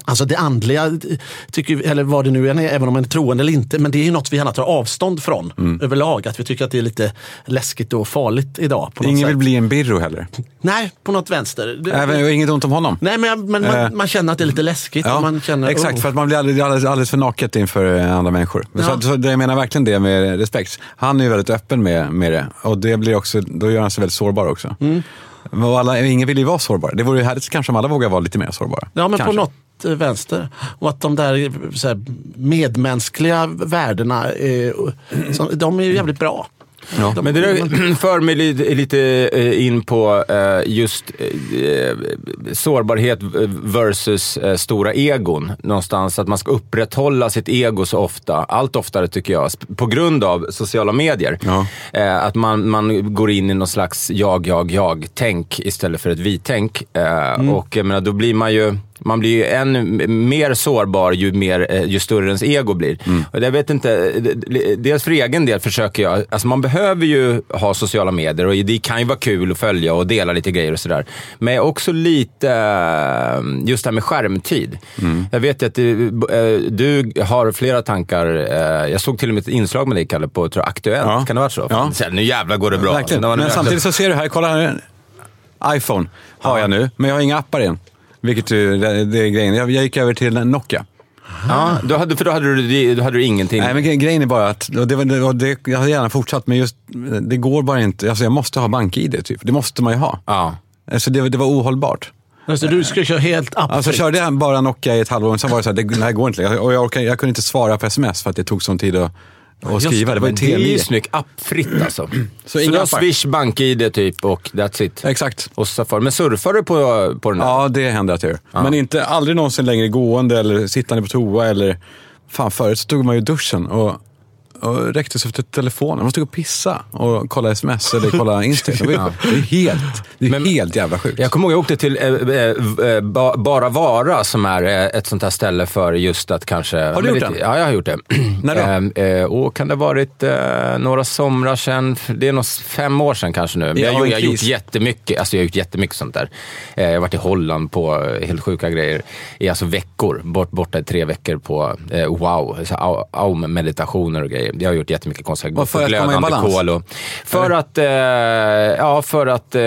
Alltså det andliga, eh, tycker eller vad det nu än är, även om man är troende eller inte, men det är ju något vi gärna tar avstånd från Mm. överlag. Att vi tycker att det är lite läskigt och farligt idag. På något Ingen sätt. vill bli en birro heller. Nej, på något vänster. Även, inget ont om honom. Nej, men, men man, Eh. man känner att det är lite läskigt. och man känner, exakt, oh. för att man blir alldeles, alldeles, alldeles för naket inför eh, andra människor. Ja. Så, så jag menar verkligen det med respekt. Han är ju väldigt öppen med, med det och det blir också, då gör han sig väldigt sårbar också. Mm. Och alla, ingen vill ju vara sårbar. Det vore ju härligt kanske om alla vågar vara lite mer sårbara. Ja, men kanske. på något eh, vänster. Och att de där så här, medmänskliga värdena, eh, så, de är ju jävligt bra. Ja. Men det där för mig lite, eh, in på eh, just eh, sårbarhet versus stora egon. Någonstans att man ska upprätthålla sitt ego så ofta, allt oftare tycker jag, på grund av sociala medier. Ja. Att man, man går in i någon slags jag, jag, jag-tänk istället för ett vi-tänk. Eh, Och jag menar, då blir man ju man blir ju ännu mer sårbar ju, mer, eh, ju större ens ego blir. Och jag vet inte, d- dels för egen del försöker jag, alltså man behöver ju ha sociala medier och det kan ju vara kul att följa och dela lite grejer och sådär. Men också lite, eh, just det här med skärmtid. Jag vet att du, eh, du har flera tankar, eh, jag såg till och med ett inslag med dig Kalle på tror jag, Aktuellt, Ja. kan det ha varit så? Ja. Här, nu jävlar går det bra. Verkligen. Men samtidigt så ser du här, kolla här. iPhone har jag nu, men jag har inga appar än. Vilket ju, det, det är grejen. Jag, jag gick över till en Nokia. Ja, då hade, för då hade du, då hade du ingenting. Nej, men gre- grejen är bara att, och det, var- det, och det, jag hade gärna fortsatt, men just det går bara inte. Alltså jag måste ha bank-id, typ. Det måste man ju ha. Ja. Alltså det, det var ohållbart. Alltså, du ska köra helt appfritt. Alltså körde jag bara Nokia i ett halvår, sen var det så här, det, det här går inte längre. Och jag, orkade, jag kunde inte svara på sms för att det tog sån tid att, att skriva. Det var ju det är ju T9. snyggt. Appfritt alltså. *clears throat* Så, du inga har appar. Swish, BankID typ och that's it. Exakt. Och Safari. Men surfar du på, på den där? Ja, det händer att jag gör. Men inte, aldrig någonsin längre gående eller sittande på toa eller... Fan, förut så tog man ju duschen och, och räckte sig för telefonen. Man måste gå och pissa och kolla sms eller kolla Instagram. Det är, *laughs* det är helt, det är Men- helt jävla sjukt. Jag kommer ihåg jag åkte till eh, eh, Ba- Bara Vara som är ett sånt här ställe för just att kanske... Har du gjort den? Ja, jag har gjort det. *clears throat* När då? Eh, och kan det ha varit några somrar sedan? Det är nog fem år sedan kanske nu. Men Ja, jag, har gjort- en jag har gjort jättemycket, alltså jag har gjort jättemycket sånt där. Jag har varit i Holland på helt sjuka grejer i alltså veckor. Bort, borta i tre veckor på wow, så här au- aum-meditationer och grejer. Jag har gjort jättemycket konstiga Och för att komma i glödande balans? kol och, För att, eh, ja för att, eh,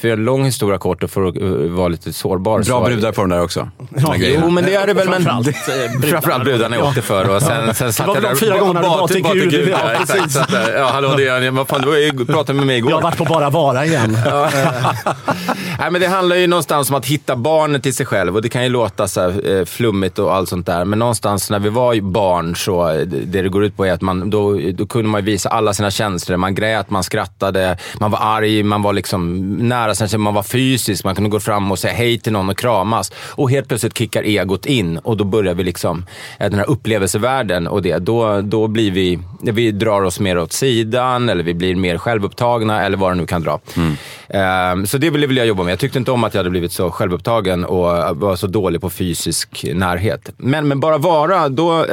för en lång historia kort och för att eh, vara lite sårbar. så Bra var- brudar på de där också. Här jo, men det är det väl. Men Framförallt, eh, *laughs* brudarna. jag åkte för. Och sen, sen satt var jag väl de fyra gångerna du bad till Gud. Ja, Ja, exakt. Så att, eh, ja, hallå, det är, *laughs* vad fan, du var pratade med mig igår. Jag har varit på Bara Vara igen. *laughs* Nej, men det handlar ju någonstans om att hitta barnet i sig själv och det kan ju låta så här, flummigt och allt sånt där. Men någonstans när vi var barn så det det går ut på är att man, då, då kunde man visa alla sina känslor. Man grät, man skrattade, man var arg, man var liksom nära sig, man var fysisk. Man kunde gå fram och säga hej till någon och kramas. Och helt plötsligt kickar egot in och då börjar vi liksom, eh, den här upplevelsevärlden och det. Då, då blir vi, vi drar oss mer åt sidan eller vi blir mer självupptagna eller vad det nu kan dra. Ehm, så det ville vill jag jobba med. Jag tyckte inte om att jag hade blivit så självupptagen och var så dålig på fysisk närhet. Men, men bara vara, då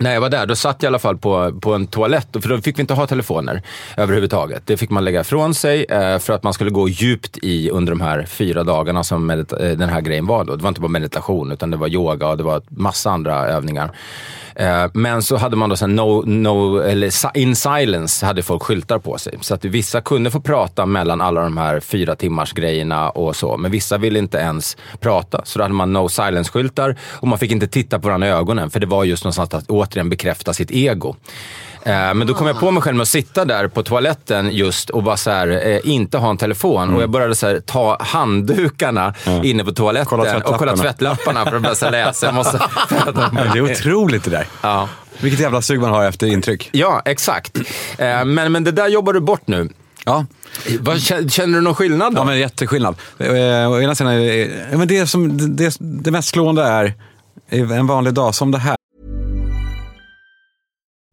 när jag var där, då satt jag i alla fall på, på en toalett, för då fick vi inte ha telefoner överhuvudtaget. Det fick man lägga ifrån sig eh, för att man skulle gå djupt i under de här fyra dagarna som eh, den här grejen var. Då. Det var inte bara meditation, utan det var yoga och det var massa andra övningar. Eh, men så hade man då sen no, no, eller in silence hade folk skyltar på sig. Så att vissa kunde få prata mellan alla de här fyra timmars grejerna och så. Men vissa ville inte ens prata. Så då hade man no silence-skyltar och man fick inte titta på varandra i ögonen. För det var just någonstans att återigen bekräfta sitt ego. Eh, Men då kom jag på mig själv med att sitta där på toaletten just och bara så här, eh, inte ha en telefon. Och jag började så här, ta handdukarna inne på toaletten Kolla och kolla tvättlapparna. för att börja läsa. Jag måste... *laughs* Det är otroligt det där. ja. Vilket jävla sug man har efter intryck. ja, exakt. Eh, Men, men det där jobbar du bort nu. Ja, känner du någon skillnad då? ja men jätteskillnad. Å ena sidan, men det, som, det, det mest slående är en vanlig dag som det här.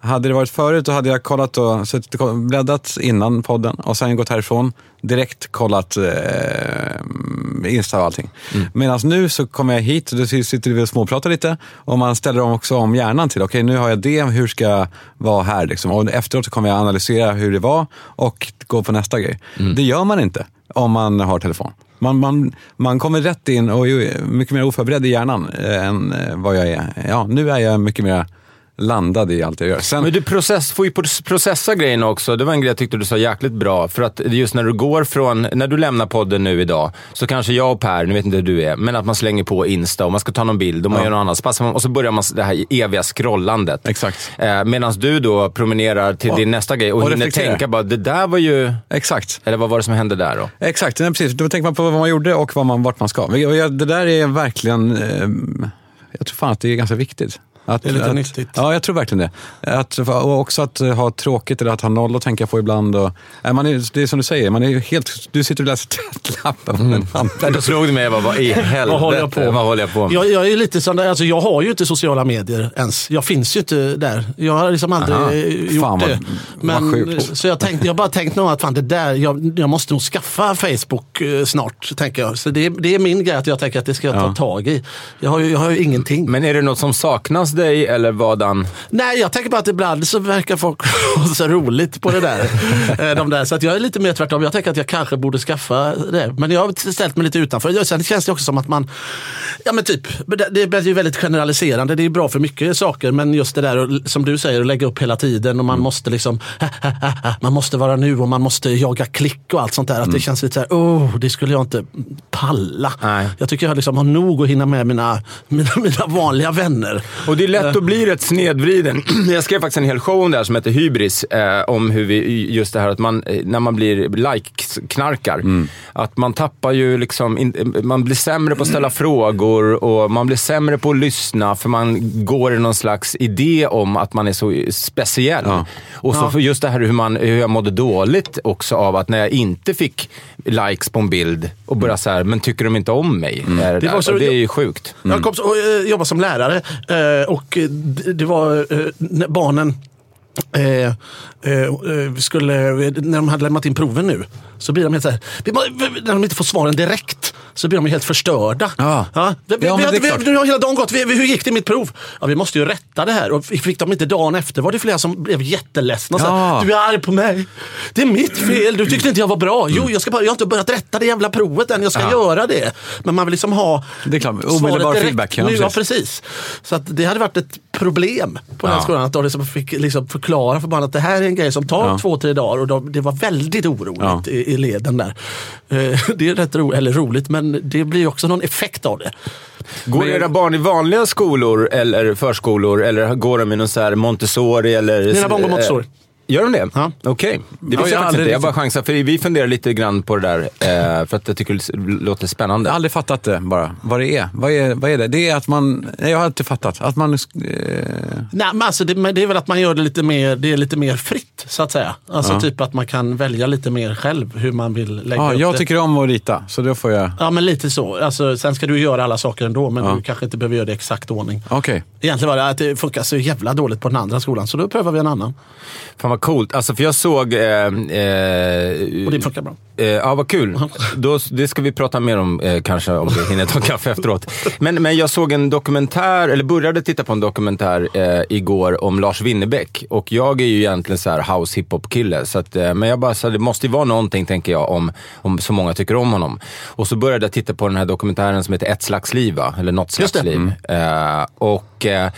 Hade det varit förut då hade jag kollat och suttit och bläddrat innan podden och sen gått härifrån. Direkt kollat eh, Insta och allting. Medan nu så kommer jag hit och då sitter vi och småpratar lite och man ställer om också om hjärnan till, okej nu har jag det, hur ska jag vara här? Liksom. Och efteråt så kommer jag analysera hur det var och gå på nästa grej. Det gör man inte om man har telefon. Man, man, man kommer rätt in och är mycket mer oförberedd i hjärnan eh, än eh, vad jag är. Ja, nu är jag mycket mer landad i allt jag gör. Sen, Men du process, får ju processa grejerna också. Det var en grej jag tyckte du sa jäkligt bra. För att just när du går från, när du lämnar podden nu idag, så kanske jag och Per, nu vet inte hur du är, men att man slänger på Insta och man ska ta någon bild och man Ja. gör något annat. Så passar man, och så börjar man det här eviga scrollandet. Exakt. Eh, Medan du då promenerar till Och- din nästa grej och, och hinner tänka bara, det där var ju... exakt. Eller vad var det som hände där då? Exakt, nej, precis. Då tänker man på vad man gjorde och vad man, vart man ska. Det där är verkligen eh, jag tror fan att det är ganska viktigt. Att, Det är lite att, nyttigt. Ja, jag tror verkligen det. Att, och också att ha tråkigt eller att ha noll att tänka på ibland. Och, nej, man är, det är som du säger, man är ju helt, du sitter och läser lappen på en Då slog det mig, jag bara, vad i helvete? Vad håller jag på med? Vad håller jag på med? Jag, jag är lite sån där, alltså jag har ju inte sociala medier ens. Jag finns ju inte där. Jag har liksom aldrig Aha. eh, gjort Fan, vad- det. vad Men, sjukt. så jag, tänkte, jag bara tänkt nog att fan, det där, jag, jag måste nog skaffa Facebook eh, snart. Tänker jag. Så det, det är min grej att jag tänker att det ska jag ta Ja. tag i. Jag har jag har ju ingenting. Men är det något som saknas dig eller vadan? Nej, jag tänker bara att ibland så verkar folk ha *laughs* så roligt på det där. *laughs* Eh, De där. Så att jag är lite mer tvärtom. Jag tänker att jag kanske borde skaffa det. Men jag har ställt mig lite utanför. Sen känns det också som att man, ja men typ, det- blir ju väldigt generaliserande. Det är bra för mycket saker. Men just det där som du säger, att lägga upp hela tiden och man måste liksom, *laughs* man måste vara nu och man måste jaga klick och allt sånt där. Att det känns lite så här, oh, det skulle jag inte palla. Nej. Jag tycker jag liksom har nog att hinna med mina, mina, mina vanliga vänner. Och det är lätt att bli rätt snedvriden. *clears throat* Jag skrev faktiskt en hel show om det här som heter Hybris. Eh, om hur vi, just det här att man, eh, när man blir like-knarkar, att man tappar ju liksom, in, man blir sämre på att ställa frågor och man blir sämre på att lyssna för man går i någon slags idé om att man är så speciell. Och så för just det här hur, man, hur jag mådde dåligt också av att när jag inte fick likes på en bild och började så här, men tycker de inte om mig? Eh, Det Det, var så- det är ju sjukt. Jag kom så, och, eh, jobbade som lärare eh, och eh, det var eh, barnen eh, eh, eh, skulle, när de hade lämnat in proven nu så blir de helt så här, när de inte får svaren direkt så blir de helt förstörda. Ja. Vi, vi, Ja, vi, vi, nu har hela dagen gått, vi, hur gick det i mitt prov? Ja, vi måste ju rätta det här. Och fick de inte dagen efter var det flera som blev jätteledsna. Så Ja. Du är arg på mig. Det är mitt fel. Du tyckte inte jag var bra. Jo, jag, ska bara, jag har inte börjat rätta det jävla provet än. Jag ska Ja. göra det. Men man vill liksom ha Det är klart, omedelbar direkt feedback, ja, nu. Ja, precis. Så det hade varit ett problem på den Ja. skolan. Att de liksom fick liksom förklara för barnen att det här är en grej som tar Ja. två, tre dagar. Och de, det var väldigt oroligt Ja. i, i leden där. Eh, *laughs* Det är rätt ro, eller roligt, men det blir också någon effekt av det. Går Men- era barn i vanliga skolor eller förskolor eller går de i någon så här Montessori? Eller, Mina barn går Montessori. Gör de det? Ja. Okej. Det Ja, visste jag jag inte. Jag bara chansar, för vi funderar lite grann på det där. Eh, för att jag tycker det låter spännande. Jag har aldrig fattat det bara, vad det är. Vad är, vad är det? Det är att man, nej, jag har inte fattat. Att man, eh, Nej, men alltså det, men det är väl att man gör det lite mer, det är lite mer fritt så att säga. Alltså Ja. typ att man kan välja lite mer själv hur man vill lägga ja, upp jag det. tycker om att rita, så då får jag, Ja men lite så. Alltså, sen ska du göra alla saker ändå men Ja. du kanske inte behöver göra det i exakt ordning. okej. Egentligen var det att det funkar så jävla dåligt på den andra skolan så då prövar vi en annan. Fan vad coolt. Alltså för jag såg... Eh, eh, Och det funkar bra. Eh, ja, vad kul. Då, det ska vi prata mer om eh, kanske om vi hinner ta kaffe efteråt. Men, men jag såg en dokumentär, eller började titta på en dokumentär eh, igår om Lars Winnerbäck. Och jag är ju egentligen så här house hiphop kille. Så att, eh, men jag bara, så det måste ju vara någonting, tänker jag, om, om så många tycker om honom. Och så började jag titta på den här dokumentären som heter Ett slags liv, va? Eller Något slags det. liv. Och eh,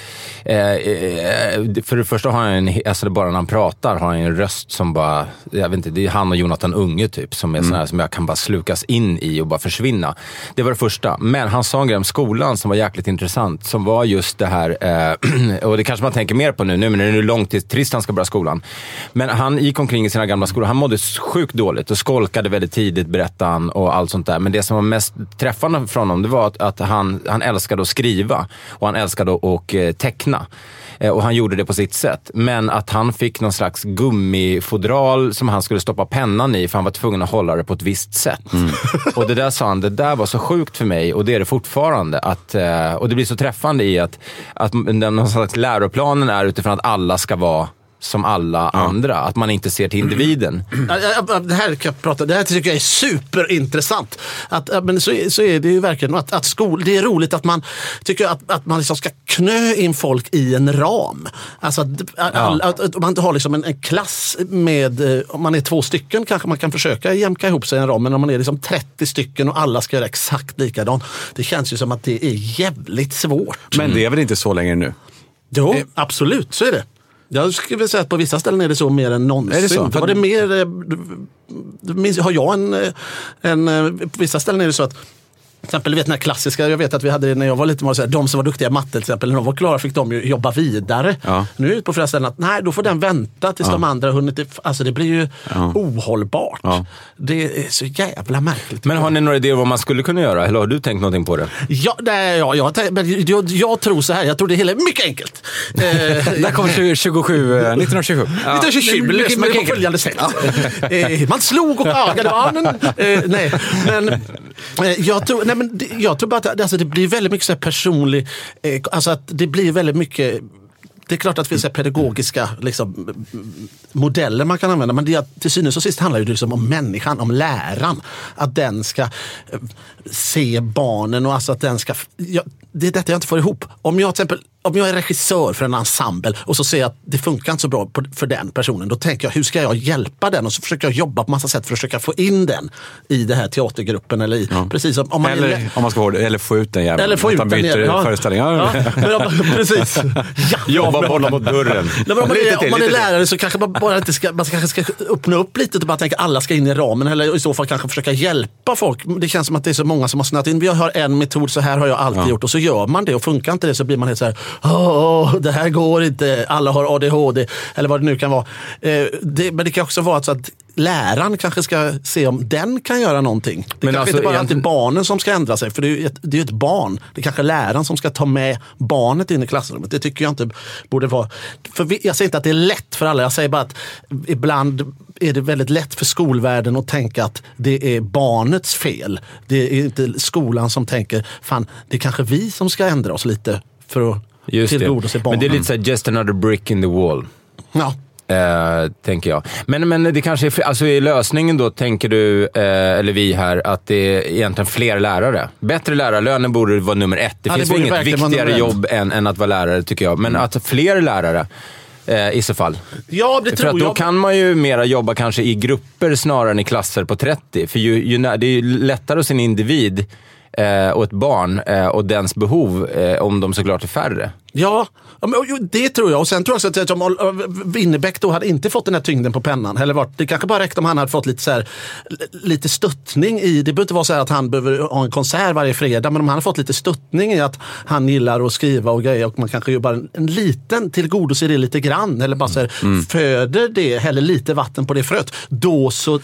eh, eh, för det första har han en, alltså bara när han pratar har han en röst som bara, jag vet inte, det är han och Jonathan Unge typ, som är sån här som jag kan bara slukas in i och bara försvinna. Det var det första. Men han sa en grej om skolan som var jäkligt intressant, som var just det här, eh, *clears throat* och det kanske man tänker mer på nu, nu men det är nu långt till Tristan ska börja skolan. Men han gick omkring i sina gamla skolor, han mådde sjukt dåligt och skolkade väldigt tidigt berättade han och allt sånt där. Men det som var mest träffande från honom, det var att, att han, han älskade att skriva och han älskade att och, eh, teckna. Eh, Och han gjorde det på sitt sätt. Men att han fick någon slags gummifodral som han skulle stoppa pennan i för han var tvungen att hålla det på ett visst sätt. *laughs* Och det där sa han, det där var så sjukt för mig och det är det fortfarande. Att, eh, och det blir så träffande i att, att den någon slags läroplanen är utifrån att alla ska vara som alla andra. Att man inte ser till individen. *clears throat* Ja, ja, ja, Det här, kan jag prata, det här tycker jag är superintressant. Att, ja, men så, så är det ju verkligen. Att, att skol, det är roligt att man tycker att, att man liksom ska knö in folk i en ram. Alltså att, all, att, att man har liksom en, en klass med, eh, om man är två stycken kanske man kan försöka jämka ihop sig i en ram. Men om man är liksom 30 stycken och alla ska göra exakt likadant. Det känns ju som att det är jävligt svårt. Men det är väl inte så längre nu? Jo, absolut så är det. Jag skulle säga att på vissa ställen är det så mer än någonsin. Är det så? Var det mer, eh, minns- har jag en, eh, en, eh, på vissa ställen är det så att Till exempel, du vet den här klassiska, jag vet att vi hade det när jag var liten, var det så här, de som var duktiga i matte till exempel, när de var klara fick de ju jobba vidare. Ja. Nu är det på flera ställen att nej, då får den vänta tills de andra hunnit. Alltså det blir ju ohållbart. Ja. Det är så jävla märkligt. Men har ni några idéer vad man skulle kunna göra? Eller har du tänkt någonting på det? Ja, nej, ja, jag, jag, jag tror så här, jag tror det hela är mycket enkelt. Eh, *laughs* Där kommer 27, 27, eh, 1927. Ja. 1927 Mycket- löste man det på följande sätt. Eh, man slog och agade barnen. *laughs* Eh, nej, men, eh, jag, tror, nej, men det- jag tror bara att det- alltså, det blir väldigt mycket så här personlig, eh, alltså att det blir väldigt mycket det är klart att det finns pedagogiska liksom, modeller man kan använda men det, är till synes och sist handlar det liksom om människan, om läraren. Att den ska eh, se barnen och alltså att den ska... Ja, det är detta jag inte får ihop. Om jag till exempel om jag är regissör för en ensemble och så ser jag att det funkar inte så bra för den personen. Då tänker jag, hur ska jag hjälpa den? Och så försöker jag jobba på massa sätt för att försöka få in den i den här teatergruppen. Eller i, precis som, om man är Eller om man ska vara eller få ut den jäveln. eller få ut den byter. Ja. föreställning. *laughs* Ja. Ja, om- precis. Ja. Jobba bollen mot dörren. Nej, om man, är, till, om man är lärare så kanske man bara inte ska, man kanske ska öppna upp lite och bara tänka alla ska in i ramen. Eller i så fall kanske försöka hjälpa folk. Det känns som att det är så många som har snöat in. Vi har en metod, så här har jag alltid gjort. Och så gör man det och funkar inte det så blir man helt så här. Åh, det här går inte. Alla har ADHD. Eller vad det nu kan vara. Eh, det, men det kan också vara så att läraren kanske ska se om den kan göra någonting. Det Men kanske alltså inte bara egentligen- alltid barnen som ska ändra sig. För det är ju ett, det är ett barn. Det är kanske läraren som ska ta med barnet in i klassrummet. Det tycker jag inte borde vara. För vi, jag säger inte att det är lätt för alla. Jag säger bara att ibland är det väldigt lätt för skolvärlden att tänka att det är barnets fel. Det är inte skolan som tänker, fan det är kanske vi som ska ändra oss lite för att Just tillgodose det. barnen. Men det är lite såhär, just another brick in the wall. ja. Eh, tänker jag. Men, men det kanske är, alltså i lösningen då, tänker du, eh, eller vi här, att det är egentligen fler lärare. Bättre lärarlöner borde vara nummer ett. Det Ja, det finns väl borde inget viktigare jobb än, än att vara lärare, tycker jag. Men att fler lärare, eh, i så fall. ja, det För tror att då jag. kan man ju mera jobba kanske i grupper snarare än i klasser på 30. För ju, ju, det är ju lättare se en individ och ett barn eh, och dens behov eh, om de såklart är färre. Ja, det tror jag. Och sen tror jag också att om Winnerbäck då hade inte fått den här tyngden på pennan. Eller varit, det kanske bara räckte om han hade fått lite, så här, lite stöttning i, det behöver inte vara så här att han behöver ha en konsert varje fredag, men om han hade fått lite stöttning i att han gillar att skriva och grejer och man kanske bara en, en liten, tillgodoser det lite grann. Eller bara så här, föder det, häller lite vatten på det fröet. Då så,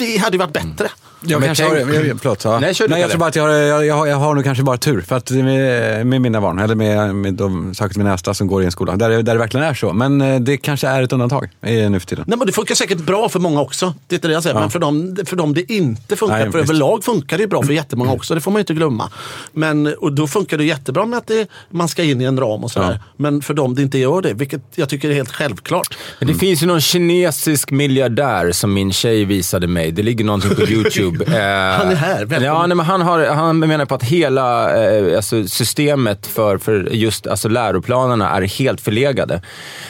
det hade ju varit bättre. Jag Men kanske tänk- har, jag, jag, förlåt, ja. Nej, kör du, Nej, jag Kalle. tror bara att jag har, jag, jag, har, jag har nog kanske bara tur. För att med, med mina barn, eller med, med de, särskilt mina äldsta som går i en skola, där, det- där det verkligen är så. Men eh, det kanske är ett undantag eh, nu för tiden. Nej, men det funkar säkert bra för många också. Det är inte det jag säger. Men för dem, för dem det inte funkar. Nej, för visst. överlag funkar det ju bra för jättemånga också. Det får man ju inte glömma. Men, och då funkar det jättebra med att det, man ska in i en ram och sådär. Ja. Men för dem det inte gör det, vilket jag tycker är helt självklart. Men det finns ju någon kinesisk miljardär som min tjej visade mig. Det ligger någonting på *laughs* YouTube. Eh, Han är här, välkommen. Ja, nej, men han, har, han menar på att hela eh, alltså systemet för, för just alltså läroplanerna är helt förlegade.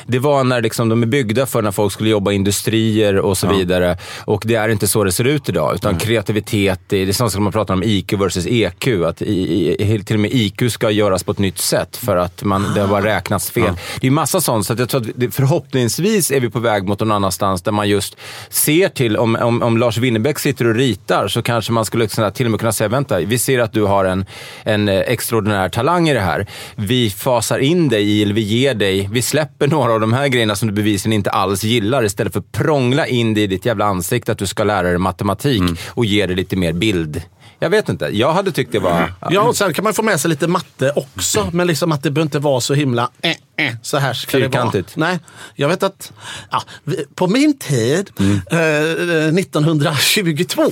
Det var när liksom, de är byggda för när folk skulle jobba i industrier och så vidare. Och det är inte så det ser ut idag. Utan kreativitet, det är sånt som man pratar om IQ versus EQ. Att i, i, till och med IQ ska göras på ett nytt sätt för att man, det har bara räknats fel. Det är massa sånt, så jag tror att förhoppningsvis är vi på väg mot någon annanstans där man just ser till, om, om, om Lars Winnerbäck sitter och ritar så kanske man skulle till och med kunna säga, vänta, vi ser att du har en, en eh, extraordinär talang i det här. Vi fasar in dig i, eller vi ger dig, vi släpper *laughs* några av de här grejerna som du bevisligen inte alls gillar istället för att prångla in det i ditt jävla ansikte att du ska lära dig matematik och ge dig lite mer bild. Jag vet inte, jag hade tyckt det var... Ja, och sen kan man få med sig lite matte också. Men liksom att det behöver inte vara så himla eh, eh, så här ska det vara. Fyrkantigt. Nej, jag vet att ja, på min tid, Mm. eh, 1922,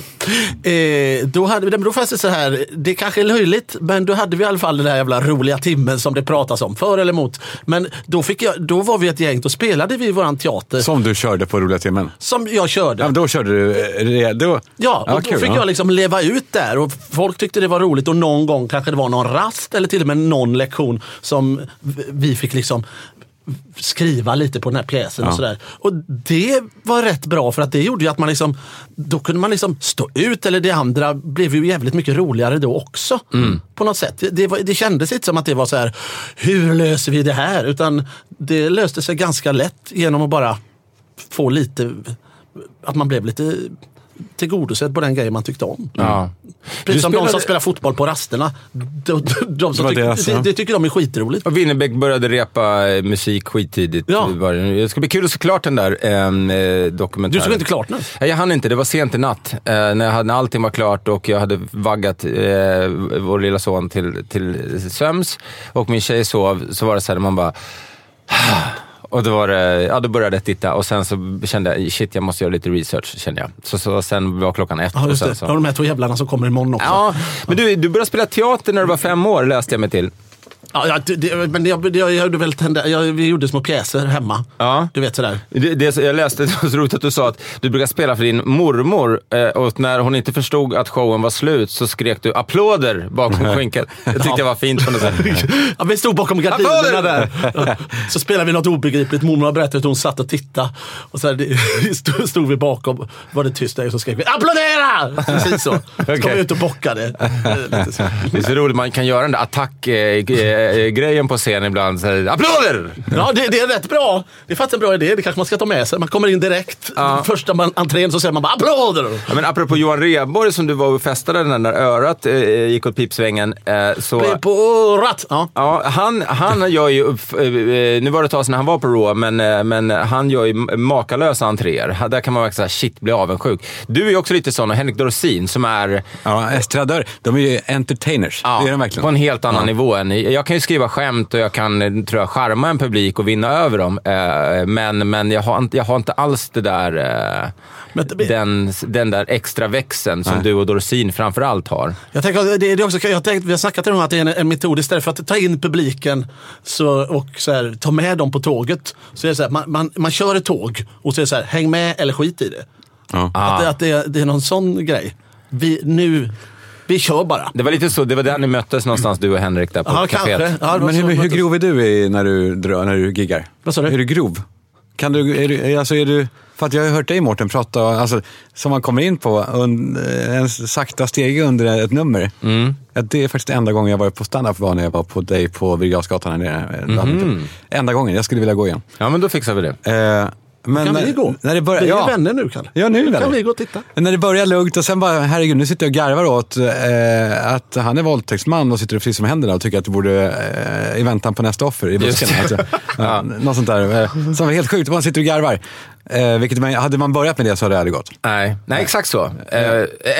eh, då hade vi, då fanns det så här, det kanske är löjligt, men då hade vi i alla fall den där jävla roliga timmen som det pratas om, för eller emot. Men då, fick jag, då var vi ett gäng, då spelade vi i våran teater som, Som du körde på roliga timmen. jag körde. Ja, då körde du... eh, Då, Ja, och då kul, fick ja. jag liksom leva ut där och folk tyckte det var roligt och någon gång kanske det var någon rast eller till och med någon lektion som vi fick liksom skriva lite på den här pjäsen och Ja. sådär. Och det var rätt bra för att det gjorde ju att man liksom, då kunde man liksom stå ut eller det andra blev ju jävligt mycket roligare då också. På något sätt. Det, det, var, det kändes inte som att det var så här, hur löser vi det här? Utan det löste sig ganska lätt genom att bara få lite, att man blev lite tillgodosedd på den grejen man tyckte om. Ja. Precis som de som spelade- spelar fotboll på rasterna. De, de, de som var tyck, ja. det, det tycker de är skitroligt. Och Winnerbäck började repa eh, musik skittidigt. Ja. Det. Det ska bli kul att se klart den där eh, dokumentären. Du såg inte klart nu? Nej, Jag hann inte, det var sent i natt. Eh, när, jag hade, när allting var klart och jag hade vaggat eh, vår lilla son till, till söms och min tjej sov, så var det så här, man bara... Och då, var det, ja, då började jag titta och sen så kände jag, shit jag måste göra lite research, kände jag. Så, så sen var klockan ett. Ja, och just sen det. så. Ja, de här två jävlarna som kommer imorgon också. Ja, men du, du började spela teater när du var fem år, läste jag mig till. Ja, ja, det, men jag, jag, gjorde väl tända, jag, vi gjorde små pjäser hemma. Ja. Du vet sådär. Det, det, jag läste, *laughs* det var så roligt att du sa att du brukar spela för din mormor eh, och när hon inte förstod att showen var slut så skrek du applåder bakom *laughs* skynket. Det tyckte jag var fint på något sätt. *laughs* Ja, vi stod bakom gardinerna där. Ja. Så spelade vi något obegripligt. Mormor berättade att hon satt och tittade. Och så här, stod, vi bakom, var det tyst där och så skrek vi applådera! Precis så. Så kom Okej. vi ut och bockade. Eh. Det är så roligt, man kan göra den där attackgrejen på scen ibland. Så här, applåder! Ja, det, det är rätt bra. Det är faktiskt en bra idé. Det kanske man ska ta med sig. Man kommer in direkt. Ja. Första man, entrén så säger man bara applåder. Ja, men apropå Johan Rheborg som du var och festade när där örat eh, gick åt pipsvängen. Eh, så... Blev på örat. Ja. Ja, han, han gör ju, upp- eh, eh, nu var det ett tag sedan han var på Raw, men, eh, men han gör ju makalösa entréer. Där kan man verkligen säga, shit, bli avundsjuk. Du är ju också lite sån, och Henrik Dorsin som är Ja, estradör. De är ju entertainers. ja, det är de verkligen. på en helt annan nivå. Än, jag kan ju skriva skämt och jag kan, eh, tror jag, charma en publik och vinna över dem. Eh, Men, men jag, har, inte- jag har inte alls det där, eh, Men den, den där extra växeln som Nej. du och Dorsin framför allt har. Jag tänker, det, det är också, jag tänkte, vi har snackat om att det är en, en metod istället för att ta in publiken så, och så här, ta med dem på tåget. Så är det så här, man, man, man kör ett tåg och så är det så här, häng med eller skit i det. Ja. Att, det, att det, det är någon sån grej. Vi, nu, vi kör bara. Det var lite så, det var där ni möttes någonstans, du och Henrik, där på Ja, kaféet. kanske. Ja, Men hur, hur grov är du i, när, du drar, när du giggar? Vad sa du? Är du grov? Kan du, är du, alltså är du, för att jag har hört dig Mårten prata, alltså, som man kommer in på, un, en sakta steg under ett nummer. Mm. Ja, det är faktiskt den enda gången jag varit på standup var när jag var på dig på Birger här nere. Mhm. Enda gången, jag skulle vilja gå igen. Ja, men då fixar vi det. Eh, men Kan när, vi gå? När det börjar, vi är ja. vänner nu Kalle. Ja, nu vi kan vi gå och titta. Men när det börjar lugnt och sen bara, herregud, nu sitter jag och garvar åt eh, att han är våldtäktsman och sitter och frisar med händerna och tycker att det borde, eh, i väntan på nästa offer i busken. Alltså, *laughs* ja, något sånt där. Eh, som var helt sjukt, man sitter och garvar. Eh, vilket man, hade man börjat med det så hade det aldrig gått. Nej, nej exakt så. Eh,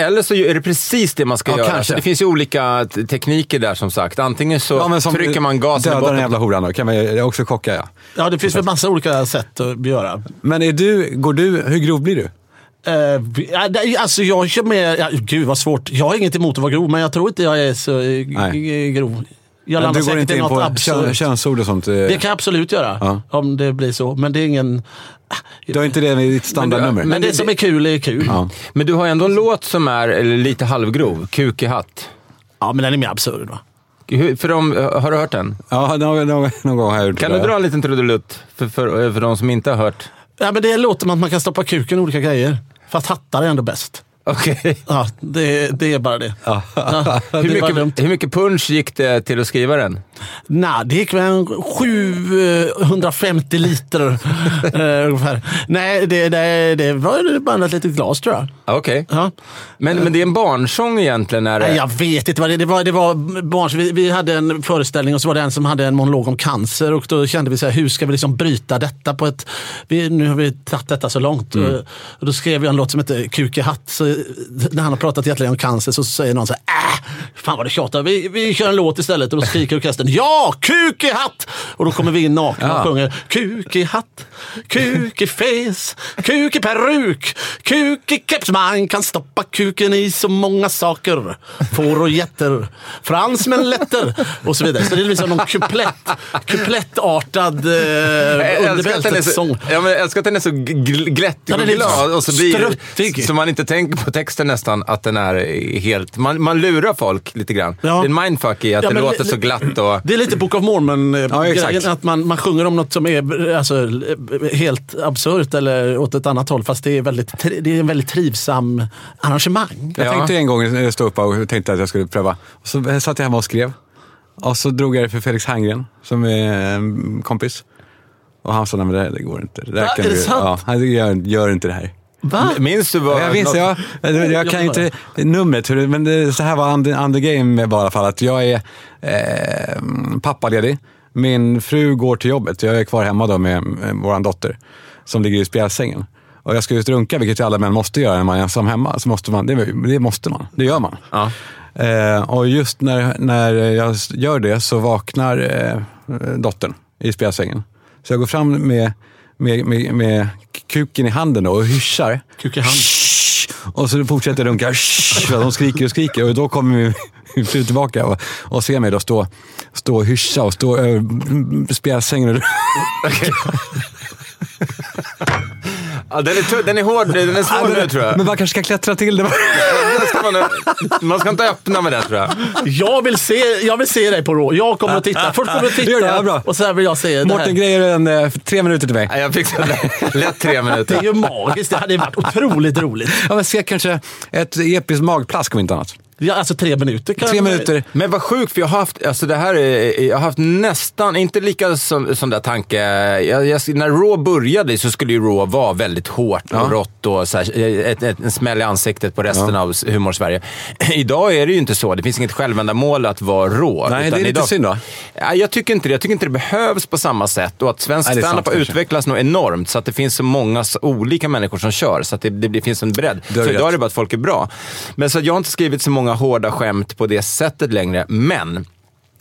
eller så är det precis det man ska Ja, göra. kanske. Så det finns ju olika tekniker där som sagt. Antingen så Ja, som trycker man gasen i Döda den jävla horan då, kan man ju också kocka ja. Ja, det finns väl massa olika sätt att göra. Men är du, går du, hur grov blir du? Det- alltså jag kör med, ja, gud vad svårt. Jag har inget emot att vara grov, men jag tror inte jag är så eh, Nej. grov. Jag landar du går säkert inte i in något på kön, könsord och sånt? eh, Det kan jag absolut göra, Ja. om det blir så. Men det är ingen... Du har inte det med ditt standardnummer? Men, Men det, det- som är kul är kul. Ja, Ja. Men du har ändå en låt som är lite halvgrov. Kuk i hatt. men den är mer absurd va? Hur- För de, har du hört den? Ja, någon, någon, någon gång har jag gjort Kan det. du dra en liten trudelutt för, för, för de som inte har hört? Ja, men det låter som att man kan stoppa kuken i olika grejer. Fast hattar är ändå bäst. Okej. Ja, det, det är bara det. Ja. Ja, det *laughs* Hur, mycket, hur mycket punch gick det till att skriva den? Nej, det gick väl en 750 liter eh, ungefär. Nej, det, det, det var bara ett litet glas tror jag. Okej. Ja. Men, men det är en barnsång egentligen? Är det... Nej, jag vet inte vad det, det var. Det var barns, vi, vi hade en föreställning och så var det en som hade en monolog om cancer och då kände vi så här, hur ska vi liksom bryta detta på ett... Vi, nu har vi tagit detta så långt. Mm. Och då skrev jag en låt som heter Kuk i hatt. Så, när han har pratat jättelänge om cancer så säger någon så här, äh, fan vad det tjatar. Vi, vi kör en låt istället och då skriker orkestern, ja, kuk i hatt! Och då kommer vi in nakna och sjunger, kuk i hatt, kuk i fes, kuk i peruk, kuk i keps. Man kan stoppa kuken i så många saker. Får och getter, fransmän lätter och så vidare. Så det är liksom någon kuplett, kuplettartad eh, underbältessång. ja, men jag älskar att den är så gl- glättig Ja, och glad. Och så blir struttig. så man inte tänker på texten nästan att den är helt... Man, man lurar folk lite grann. Ja. Det är en mindfuck i att Ja, det låter så glatt och... Det är lite Book of Mormon-grejen. exakt. att man, man sjunger om något som är alltså, helt absurt eller åt ett annat håll. Fast det är, väldigt, det är en väldigt trivsam arrangemang. Jag Ja. tänkte en gång eh, stå upp och tänkte att jag skulle pröva. Och så satt jag hemma och skrev. Och så drog jag det för Felix Herngren, som är en kompis. Och han sa, nej men det, det går inte. Det kan är det du, sant? Ja, han gör, gör inte det här. Va? Minns du vad... Jag minns, något- jag, jag, jag kan inte numret, men det, så här var under, under i alla fall. Att jag är eh, pappaledig. Min fru går till jobbet. Jag är kvar hemma då med, med vår dotter som ligger i spjälsängen. Och jag ska ut runka, vilket ju alla män måste göra när man är ensam hemma. Så måste man, det, det måste man, det gör man. Ja. Eh, och just när, när jag gör det så vaknar eh, dottern i spjälsängen. Så jag går fram med, med, med, med kuken i handen och hyschar. Kuk i hand. Shh! Och så fortsätter jag runka. För De skriker och skriker och då kommer min- *laughs* fru tillbaka och, och ser mig då stå, stå och hyscha och stå över spjälsängen. och- *laughs* *laughs* Ja, den, är den är hård, den är svår nu tror jag. Men man kanske ska klättra till det. Ska man, man ska inte öppna med den tror jag. Jag vill se, jag vill se dig på Raw. Jag kommer att titta. Först kommer du Gör det, ja, titta bra. och sen vill jag se det Mårten grejer en, eh, tre minuter till mig. Nej, Jag fick så lätt, tre Det är minuter. ju magiskt. Det hade varit otroligt roligt. Ja, men se kanske ett episkt magplask om inte annat. Ja, alltså tre minuter. Kan Tre minuter. Men vad sjukt, för jag har haft, alltså det här är, jag har haft nästan, inte lika som, som där tanke, jag, jag, när Raw började så skulle ju Raw vara väldigt hårt och rått och så här, ett, ett, en smäll i ansiktet på resten av humor-Sverige. *clears throat* Idag är det ju inte så, det finns inget självändamål att vara Raw. Nej, utan det är lite idag, synd då. Ja, jag tycker inte det. Jag tycker inte det behövs på samma sätt och att svensk Nej, det standup utvecklats nog enormt så att det finns så många olika människor som kör så att det, det, finns en bredd. Det Så idag är det bara att folk är bra. Men så att jag har inte skrivit så många hårda skämt på det sättet längre. Men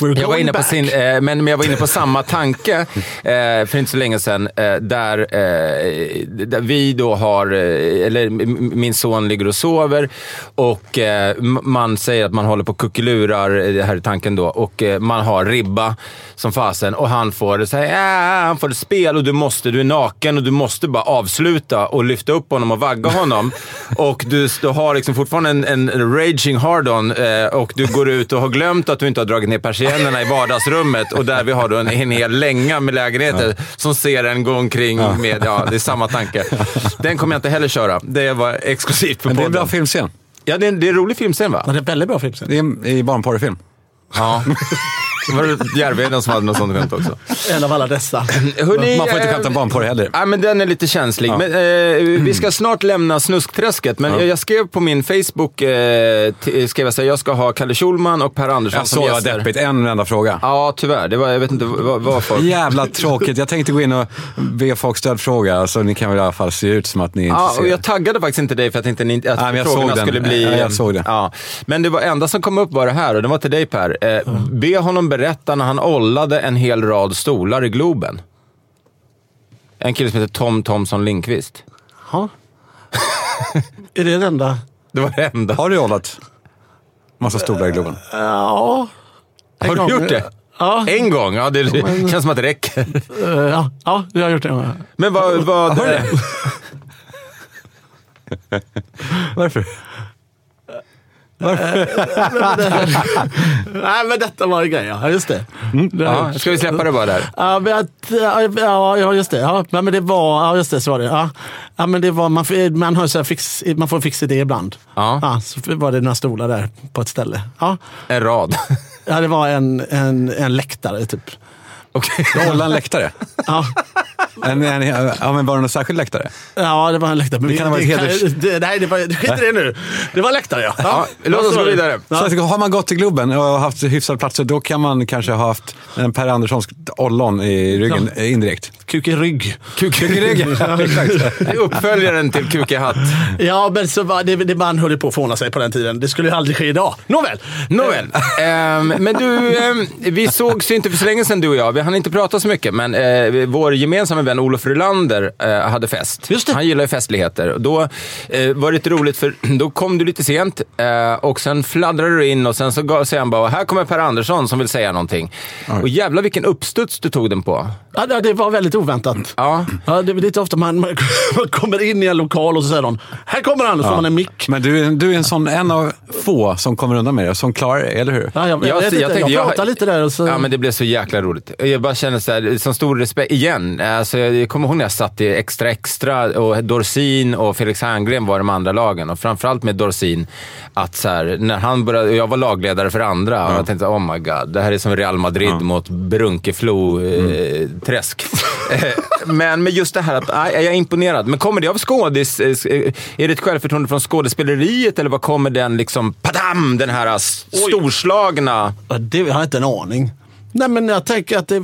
jag var, inne på sin, eh, men, men jag var inne på samma tanke eh, för inte så länge sedan. Eh, där, eh, där vi då har, eh, eller min son ligger och sover och eh, man säger att man håller på och kuckelurar, det här är tanken då, och man har ribba som fasen och han får, säga, äh, han får ett spel och du måste, du är naken och du måste bara avsluta och lyfta upp honom och vagga honom. *laughs* och du, du har liksom fortfarande en, en raging hard-on och du går ut och har glömt att du inte har dragit ner persiennerna i vardagsrummet och där vi har då en, en hel länga med lägenheter som ser en gå omkring med, ja, det är samma tanke. Den kommer jag inte heller köra. Det var exklusivt för Men det är en podden. bra filmscen. Ja, det är, en- det är en rolig filmscen va? Ja, det är en väldigt bra film. sen. Det är en barnporrfilm. Ja. *laughs* Det var Järvheden som hade något sånt skämt också. En av alla dessa. Hörrni, Man får inte eh, skämta om barnporr heller. Ja, men den är lite känslig. Men, eh, vi ska snart lämna snuskträsket, men jag, jag skrev på min Facebook, eh, skrev jag så här, jag ska ha Kalle Schulman och Per Andersson Jag som såg vad gäster. deppigt. En enda fråga. Ja, tyvärr. Det var, jag vet inte vad, vad folk... Jävla tråkigt. Jag tänkte gå in och be folk stödfråga, så ni kan väl i alla fall se ut som att ni är Ja, och jag taggade faktiskt inte dig för att, inte, ni- att Nej, men jag frågorna såg den. skulle bli... Ja, jag såg det. Ja. Men det var enda som kom upp var det här och det var till dig Per. Eh, Be honom berätta när han ollade en hel rad stolar i Globen. En kille som heter Tom Thomson Lindqvist. Ja. Är det det enda? *laughs* Det var det enda. Har du hållit massa stolar i Globen? Ja. Har du gång. gjort det? Ja. En gång? Ja, det känns som att det räcker. Eh, ja. ja, jag har gjort det. Men vad... vad det? *laughs* Varför? Nej, men detta var en grej. Ja, just det. jag Ja, ska vi släppa det bara där? Ja, men ja, ja, just det. Ja, men det var, ja, just det, så var det. Ja, ja men det var, man, man, har så fix, man får en fix idé ibland. Ja. så var det några stolar där på ett ställe. Ja, En rad. ja det var en, en, en läktare typ. Okej. *laughs* Hålla en läktare? Ja, En, en, ja, men var det någon särskild läktare? ja det var en läktare. Men Det kan ha varit heders- det, Nej, det var, skit i det nu. Det var läktare ja. Ja, låt oss gå vidare. Så att, har man gått till Globen och haft hyfsade platser, då kan man kanske ha haft en Per Anderssons ollon i ryggen eh, indirekt. Kuk i rygg. Kuk i ryggen. *laughs* Ja, exakt. Det är uppföljaren till Kuk i hatt. Ja, men så var det, det man höll på att förvåna sig på den tiden. Det skulle ju aldrig ske idag. Nåväl. Nåväl. Ehm, men du, ehm, vi sågs ju inte för så länge sedan du och jag. Vi hann inte prata så mycket, men eh, vår gemensamma vän Olof Rylander eh, hade fest. Just det. Han gillar ju festligheter. Och då eh, var det lite roligt, för *clears throat* då kom du lite sent eh, och sen fladdrade du in och sen så gav- säger han bara, här kommer Per Andersson som vill säga någonting. Och jävlar vilken uppstuds du tog den på. Ja, det- var väldigt oväntat. Ja. Ja, det är lite ofta man, man *laughs* kommer in i en lokal och så säger de “Här kommer han!” och så får man en mick. Men du, är- du är en sån, en av få som kommer undan med det, som klarar det, eller hur? Ja, jag, jag, vet inte, jag, tänkte- pratar lite där och så... Ja, men det blev så jäkla roligt. Jag bara känner så här, som stor respekt, igen. Alltså, jag kommer ihåg när jag satt i Extra Extra och Dorsin och Felix Herngren var de andra lagen. Och framförallt med Dorsin, att så här, när han började, jag var lagledare för andra, och jag tänkte oh my god, det här är som Real Madrid mot Brunkeflo, eh, träsk. Eh, men med just det här att nej, jag är imponerad. Men kommer det av skådis... eh, Är det ett självförtroende från skådespeleriet eller var kommer den liksom, padam, den här storslagna... Ja, Det har jag inte en aning. Nej men jag tänker att det...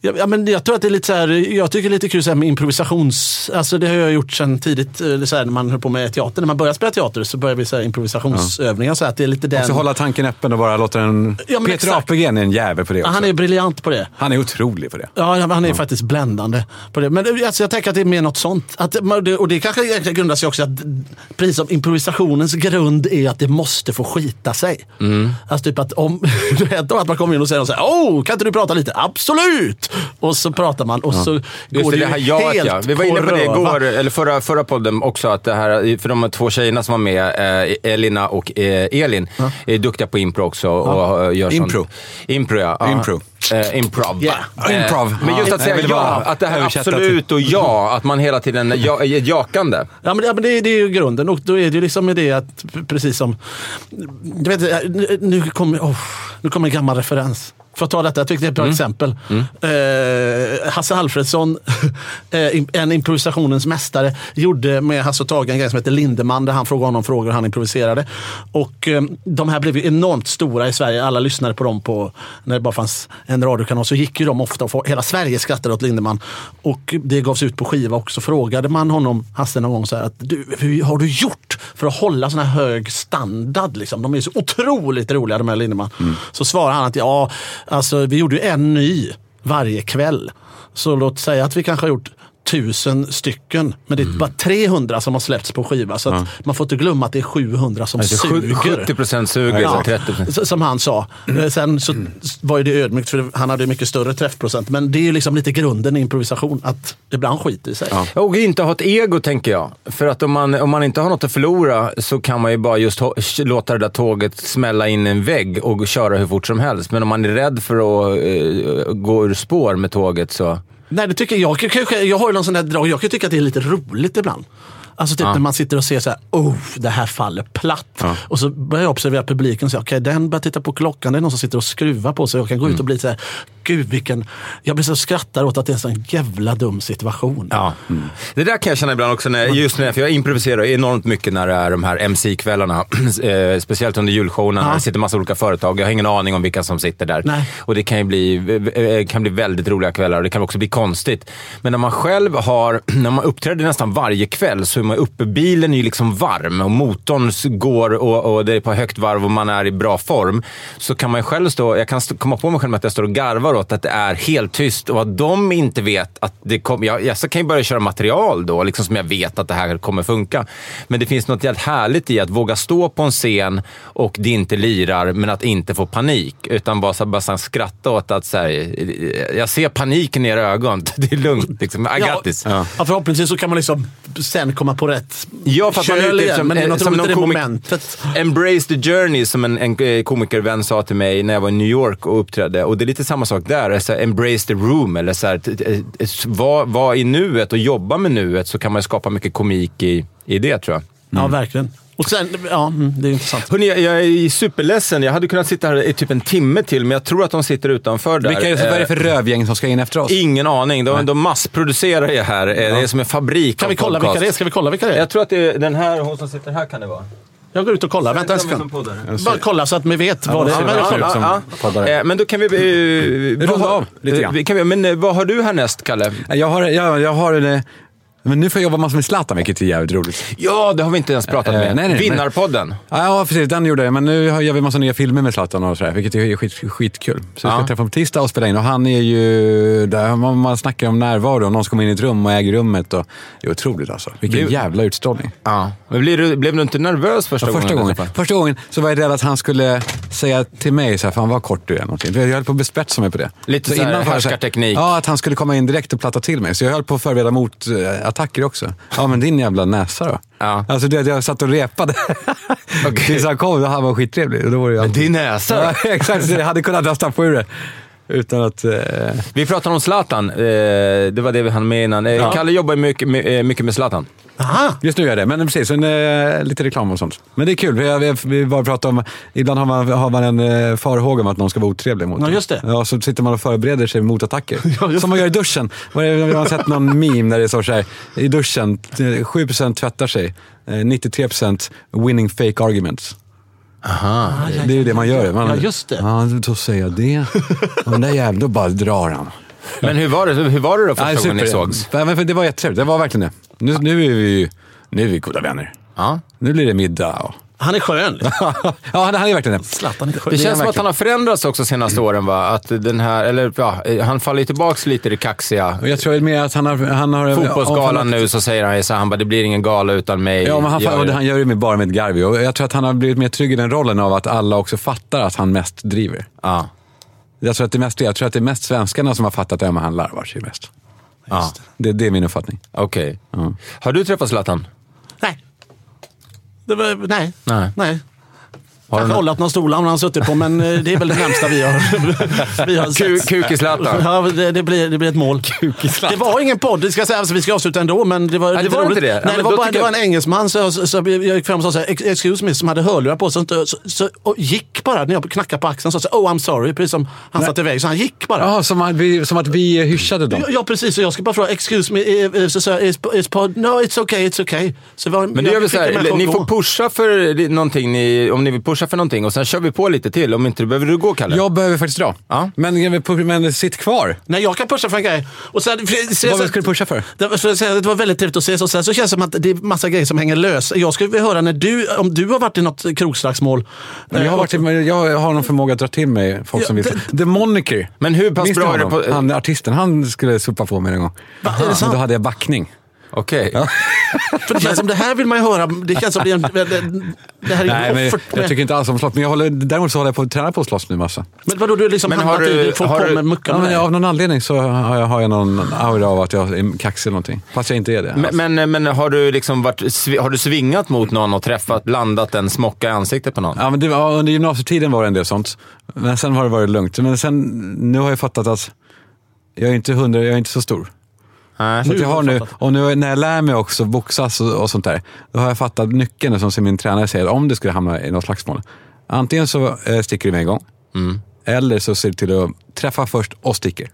Ja, men jag tror att det är lite så här, jag tycker lite kul så med improvisations... Alltså det har jag gjort sedan tidigt, eh, så här, när man höll på med teater. När man börjar spela teater så börjar vi så här improvisationsövningar. Så att det är lite den... Och så hålla tanken öppen och bara låta den... Ja, Peter exakt. Apelgren är en jävel på det Ja, också. han är briljant på det. Han är otrolig på det. Ja, han är faktiskt bländande på det. Men det- alltså, jag tänker att det är mer något sånt. Att, och det kanske grundar sig också att precis som improvisationens grund är att det måste få skita sig. Mm. Alltså typ att om *laughs* att man kommer in och säger så här, oh, kan inte du prata lite? Absolut! Och så pratar man och så Just går det, det, här ju jaet helt ja. Vi var inne på det igår, eller förra, förra podden också, att det här, för de två tjejerna som var med, eh, Elina och eh, Elin, är duktiga på impro också. Och eh, gör sånt. Impro. Impro, ja. ja. Impro. Eh, improv. Yeah. Eh, Improv. Men just Ja. att säga ja, att det här absolut och ja, att man hela tiden ja, är jakande. Ja, men, det, ja, men det, det är ju grunden och då är det ju liksom med det att precis som... Du vet, nu- nu kommer oh, nu kommer en gammal referens. För att ta detta, jag tycker det är ett bra Mm. exempel. Eh, Hasse Alfredsson, *laughs* eh, en improvisationens mästare, gjorde med Hasse och Tage en grej som heter Lindeman där han frågade honom frågor och han improviserade. Och eh, de här blev ju enormt stora i Sverige. Alla lyssnade på dem på, när det bara fanns en radiokanal. Så gick ju de ofta och hela Sverige skrattade åt Lindeman. Och det gavs ut på skiva och så frågade man honom, Hasse någon gång, så här, att, du, hur har du gjort för att hålla sån här hög standard? Liksom? De är så otroligt roliga de här Lindeman. Så svarade han att ja, alltså, vi gjorde ju en ny varje kväll. Så låt säga att vi kanske har gjort tusen stycken. Men det är bara 300 som har släppts på skiva. Så att man får inte glömma att det är 700 som Alltså, suger. 70% suger, Ja, så 30%. s- Som han sa. Eh, Sen så var ju det ödmjukt för han hade mycket större träffprocent. Men det är ju liksom lite grunden i improvisation. Att ibland skiter i sig. Och inte ha ett ego, tänker jag. För att om man, om man inte har något att förlora så kan man ju bara just låta det där tåget smälla in en vägg och köra hur fort som helst. Men om man är rädd för att eh, gå ur spår med tåget så... Nej, det tycker jag. Jag, jag, har ju någon sån där drag. Jag kan tycka att det är lite roligt ibland. Alltså typ när man sitter och ser så här, oh, det här faller platt. Och så börjar jag observera publiken och säga, okej, den börjar titta på klockan. Det är någon som sitter och skruvar på sig. Jag kan gå ut och bli så här, gud vilken... Jag blir så skrattar åt att det är en sån jävla dum situation. Ja. Det där kan jag känna ibland också, när, just när, för jag improviserar enormt mycket när det är de här MC-kvällarna. *clears throat* eh, speciellt under julshowerna Ja. det sitter massa olika företag. Jag har ingen aning om vilka som sitter där. Nej. Och det kan ju bli, eh, kan bli väldigt roliga kvällar och det kan också bli konstigt. Men när man själv har, *clears throat* när man uppträder nästan varje kväll så är man uppe, bilen är ju liksom varm och motorn går och, och det är på högt varv och man är i bra form. Så kan man ju själv stå, jag kan stå, komma på mig själv med att jag står och garvar åt att det är helt tyst och att de inte vet att det kommer, jag, jag så kan ju börja köra material då, liksom som jag vet att det här kommer funka. Men det finns något jävligt härligt i att våga stå på en scen och det inte lirar, men att inte få panik. Utan bara, så, bara så, skratta åt att så här, jag ser paniken i era ögon. *laughs* Det är lugnt. Liksom. I got this. ja, förhoppningsvis så kan man liksom sen komma på rätt Ja, för att man är ute igen. som, Men det är något som roligt i någon det komik- momentet. Embrace the journey, som en, en eh, komikervän sa till mig när jag var i New York och uppträdde. Och det är lite samma sak där. Så här, embrace the room, eller så här, var, var i nuet och jobba med nuet så kan man skapa mycket komik i, i det tror jag. Ja, verkligen. Och sen, ja, mm, det är intressant. Hörrni, jag, jag är superledsen. Jag hade kunnat sitta här i typ en timme till, men jag tror att de sitter utanför där. Vilka är det, vad är det för Eh, rövgäng som ska in efter oss? Ingen aning. De, de massproducerar ju här. Eh, Det är som en fabrik Kan vi kolla podcast. vilka det är? Ska vi kolla vilka det är? Jag tror att det är den här, hon som sitter här kan det vara. Jag går ut och kollar. Vänta en sekund. Bara kolla så att vi vet vad det är. Men. Eh, Men då kan vi... Eh, Runda vad har- av lite grann. eh, Kan vi, men eh, vad har du härnäst, Kalle? Jag har, jag, jag har en, men nu får jag jobba massor med Zlatan, vilket är jävligt roligt. Ja, det har vi inte ens pratat Eh, med. nej, nej, Vinnarpodden. Ja, precis. Den gjorde jag. Men nu gör vi massa nya filmer med Zlatan och sådär, vilket är skit, skitkul. Så jag ska Ja. träffa honom på tisdag och spela in. Och han är ju... Där man, man snackar om närvaro. Någon som kommer in i ett rum och äger rummet. Och, det är otroligt alltså. Vilken Blev- jävla utstrålning. Ja. Men blir du, blev du inte nervös första, Ja, första, gången? gången, första gången så var jag rädd att han skulle säga till mig så här, fan vad kort du är. Någonting. Jag höll på att bespetsa mig på det. Lite så här innan härskarteknik. Ja, att han skulle komma in direkt och platta till mig. Så jag höll på att förbereda mot eh, attacker också. Ja, men din jävla näsa då. Ja. Alltså det, jag satt och repade. Tills han kom och han var skittrevlig. Då var det ju alltid- din näsa då? Ja, *laughs* exakt. Jag hade kunnat rösta på ur det. Utan att... Eh... Vi pratar om Zlatan. Eh, det var det vi hann med innan. Eh, Ja. Kalle jobbar mycket med, eh, mycket med Zlatan. Aha. Just nu gör jag det, men precis. En, eh, lite reklam och sånt. Men det är kul. Vi, vi, vi bara pratar om... Ibland har man, har man en eh, farhåga om att någon ska vara otrevlig mot Ja, just det. Ja, så sitter man och förbereder sig mot attacker. *laughs* Ja, Som man gör i duschen. Jag har sett någon *laughs* meme där det står så här. I duschen, eh, 7% tvättar sig. eh, 93% winning fake arguments. Aha. Det är ju det man gör. Man, Ja, just det. Ja, då säger jag det. Och den där jäveln, då bara drar han. Men hur var det, hur var det då första Ja, gången ni sågs? Ja, men för Det var jättetrevligt, det var verkligen det. Nu, nu är vi ju nu är vi goda vänner. Ja. Nu blir det middag. Och... Han är skön. *laughs* ja, han, han är verkligen det. Zlatan är skön. Det känns som att han har förändrats också senaste åren va? Att den här, eller ja, han faller ju tillbaks lite i det kaxiga. Jag tror mer att han har... Han har Fotbollsgalan nu så säger han så här, han bara, det blir ingen gala utan mig. Ja, men han, och det, han gör det med, bara med ett garv. Och jag tror att han har blivit mer trygg i den rollen av att alla också fattar att han mest driver. Ja. Jag tror att det mest, jag tror att det är mest svenskarna som har fattat det, men han larvar sig mest. ja. Det, det är min uppfattning. Okej. Ja. Har du träffat Zlatan? Nej. Det var, nej. Nej. nej. Har Kanske hållit någon stol han har suttit på, men eh, det är väl det närmsta vi har, *laughs* vi har sett. Kuk i Zlatan. Ja, det, det, blir, det blir ett mål. Det var ingen podd, det ska säga, alltså, vi ska avsluta ändå, men det var, Nej, det det var roligt. inte det. Ja, Nej, det men var, bara, det var en engelsman, så, så, så jag gick fram och sa så här, "Ex- excuse me, som hade hörlurar på sig, så, så, så, och gick bara när jag knackade på axeln och sa så, oh I'm sorry, precis som han satt iväg. Så han gick bara. Ja, som, att vi, som att vi hyschade dem. Ja, Ja, precis. Och jag ska bara fråga, excuse me, eh, eh, så sa jag, is pod, no it's okay, it's okay. Så var, Men det gör vi så här, ni får pusha för någonting, ni, om ni vill pusha för någonting och sen kör vi på lite till. Om inte, behöver du gå Kalle? Jag behöver faktiskt dra. Ja. Men, men sitt kvar. Nej, jag kan pusha för en grej. Och sen, för, så, Vad ska du pusha för? Det, var- för det var väldigt trevligt att ses och sen så känns det som att det är massa grejer som hänger lös. Jag skulle vilja höra när du, om du har varit i något krogslagsmål. Men jag, har varit, jag har någon förmåga att dra till mig folk som Ja, vill. The Moniker. Men hur pass Minns du bra är det honom? på... Han, artisten, han skulle sopa på mig en gång. Va, är det Men sant? då hade jag backning. Okej. *laughs* För det känns som det här vill man ju höra. Det känns som det är en, det, det här är Nej, en men offert. jag tycker inte alls om slåss. Men jag håller, däremot så håller jag på att träna på att slåss nu massa. Men vadå, du är liksom Men hamnat har du- i folk har du- kommer mucka Ja, men av någon anledning så har jag, har jag någon aura av att jag är kaxig eller någonting. Fast jag inte är det. Men, men, men har du liksom varit, har du svingat mot någon och träffat, landat en smocka i ansiktet på någon? Ja, men det var, under gymnasietiden var det en del sånt. Men sen har det varit lugnt. Men sen, nu har jag fattat att jag är inte hundra, jag är inte så stor. Nej. Så att Nu jag har du nu, och nu när jag lär mig också boxas och, och sånt där, då har jag fattat nyckeln som min tränare säger, om det skulle hamna i något slagsmål. Antingen så eh, sticker du med en gång, Mm. eller så ser du till att träffa först och sticker.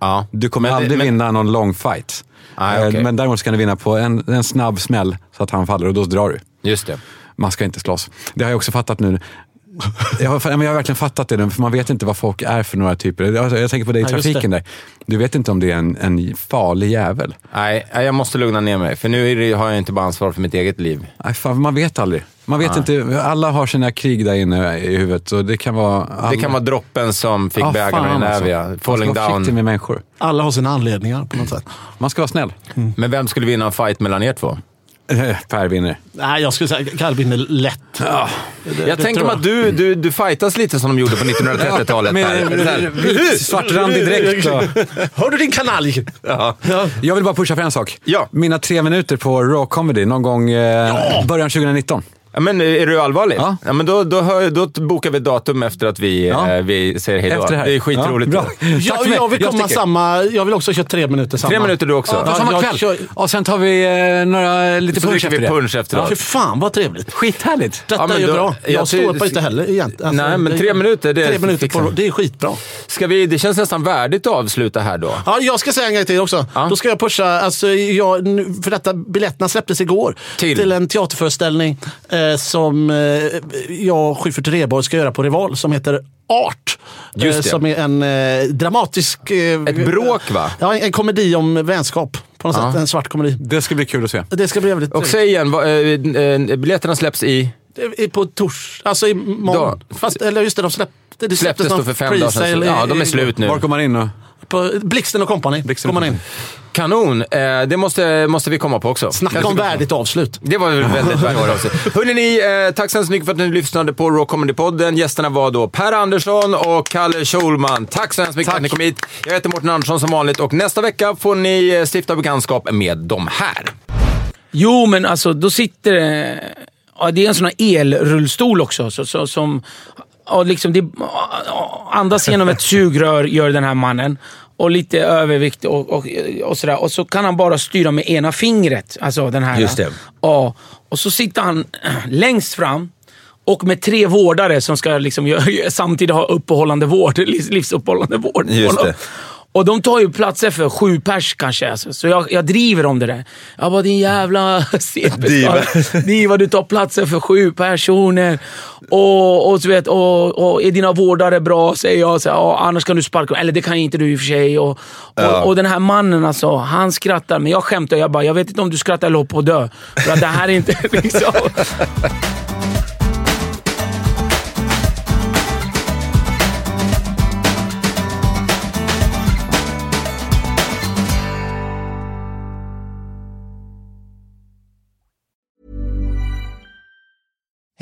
Ja. Du kommer Men aldrig men- vinna någon lång fight. Nej, Eh, okej. Men däremot kan du vinna på en, en snabb smäll så att han faller och då drar du. Just det. Man ska inte slåss. Det har jag också fattat nu. Jag har, men jag har verkligen fattat det för man vet inte vad folk är för några typer. Jag, jag tänker på det i Ja, trafiken där. Du vet inte om det är en, en farlig jävel. Nej, nej, jag måste lugna ner mig. För nu är det, har jag inte bara ansvar för mitt eget liv. Nej, fan, man vet aldrig. Man vet inte, alla har sina krig där inne i huvudet. Och det kan vara... Alla. Det kan vara droppen som fick Ja, bägaren näven. Man ska Falling down. med människor. Alla har sina anledningar på något sätt. Man ska vara snäll. Men vem skulle vinna en fight mellan er två? Eh, Per vinner. Nej, jag skulle säga Kalle vinner lätt. Det- Jag det tänker mig att du, du, du fightas lite som de gjorde på 1930-talet. Med svartrandig dräkt. Hör du din kanalj? Ja. Ja. Jag vill bara pusha för en sak. Ja. Mina tre minuter på Raw Comedy någon gång eh, början 2019. Ja, men är du allvarlig? Ja. Ja. men då, då, hör, då bokar vi datum efter att vi, Ja. eh, vi säger hej då. Efter det här. Det är skitroligt. Ja, bra. Jag, jag vill Jag komma sticker. samma, jag vill också köra tre minuter samma. Tre minuter du också. Ja, Ja, samma jag kväll. kör- Och sen tar vi eh, några, lite Så punch efter vi det. punch efteråt. Fy fan vad trevligt. Skithärligt. Detta Ja, men är ju bra. Jag, jag står inte heller egentligen. Nej, men tre minuter, det tre minuter på, det är skitbra. Ska vi, det känns nästan värdigt att avsluta här då. Ja, jag ska säga en grej till också. Ja. Då ska jag pusha, alltså, jag, för detta, biljetterna släpptes igår. Till? en teaterföreställning eh, som eh, jag och Schyffert Rheborg ska göra på Rival som heter Art. Just Eh, det. som är en eh, dramatisk... Eh, Ett bråk va? Ja, en, en komedi om vänskap. På något Ja. sätt. En svart komedi. Det ska bli kul att se. Det ska bli jävligt Och säg igen, eh, eh, biljetterna släpps i... På tors, alltså imorgon. Då. Fast, eller just det, de släppte, det Släpptes då någon för fem dagar sedan. Ja, de är slut nu. Var kommer man in och... På Blixten och Company. Blixten går man in. Kanon! Eh, det måste, måste vi komma på också. Snacka om värdigt avslut. Det var väl väldigt värdigt av sig. Hörrni, ni, eh, tack så hemskt mycket för att ni lyssnade på Raw Comedy-podden. Gästerna var då Per Andersson och Kalle Schulman. Tack så hemskt mycket för att ni kom hit. Jag heter Mårten Andersson som vanligt och nästa vecka får ni eh, stifta bekantskap med de här. Jo, men alltså då sitter det... Ja, det är en sån här elrullstol också så, så, som och liksom det, andas genom ett sugrör gör den här mannen. Och lite övervikt och, och, och sådär. Och så kan han bara styra med ena fingret. Alltså den här. Just det. Ja, och så sitter han längst fram. Och med tre vårdare som ska liksom *laughs* samtidigt ha uppehållande vård, *laughs* livs- livsuppehållande vård. Just det. Och de tar ju platser för sju pers kanske. Alltså. Så jag, jag driver om det där. Jag bara, din jävla. *laughs* Diva. *laughs* Diva, du tar platser för sju personer. Och, och, så vet, och, och är dina vårdare bra? Säger jag. Så, ja, annars kan du sparka Eller det kan inte du i och för sig. Och, och, och den här mannen alltså, han skrattar. Men jag skämtar. Jag bara, jag vet inte om du skrattar eller håller på dö. För att det här är inte *laughs* liksom...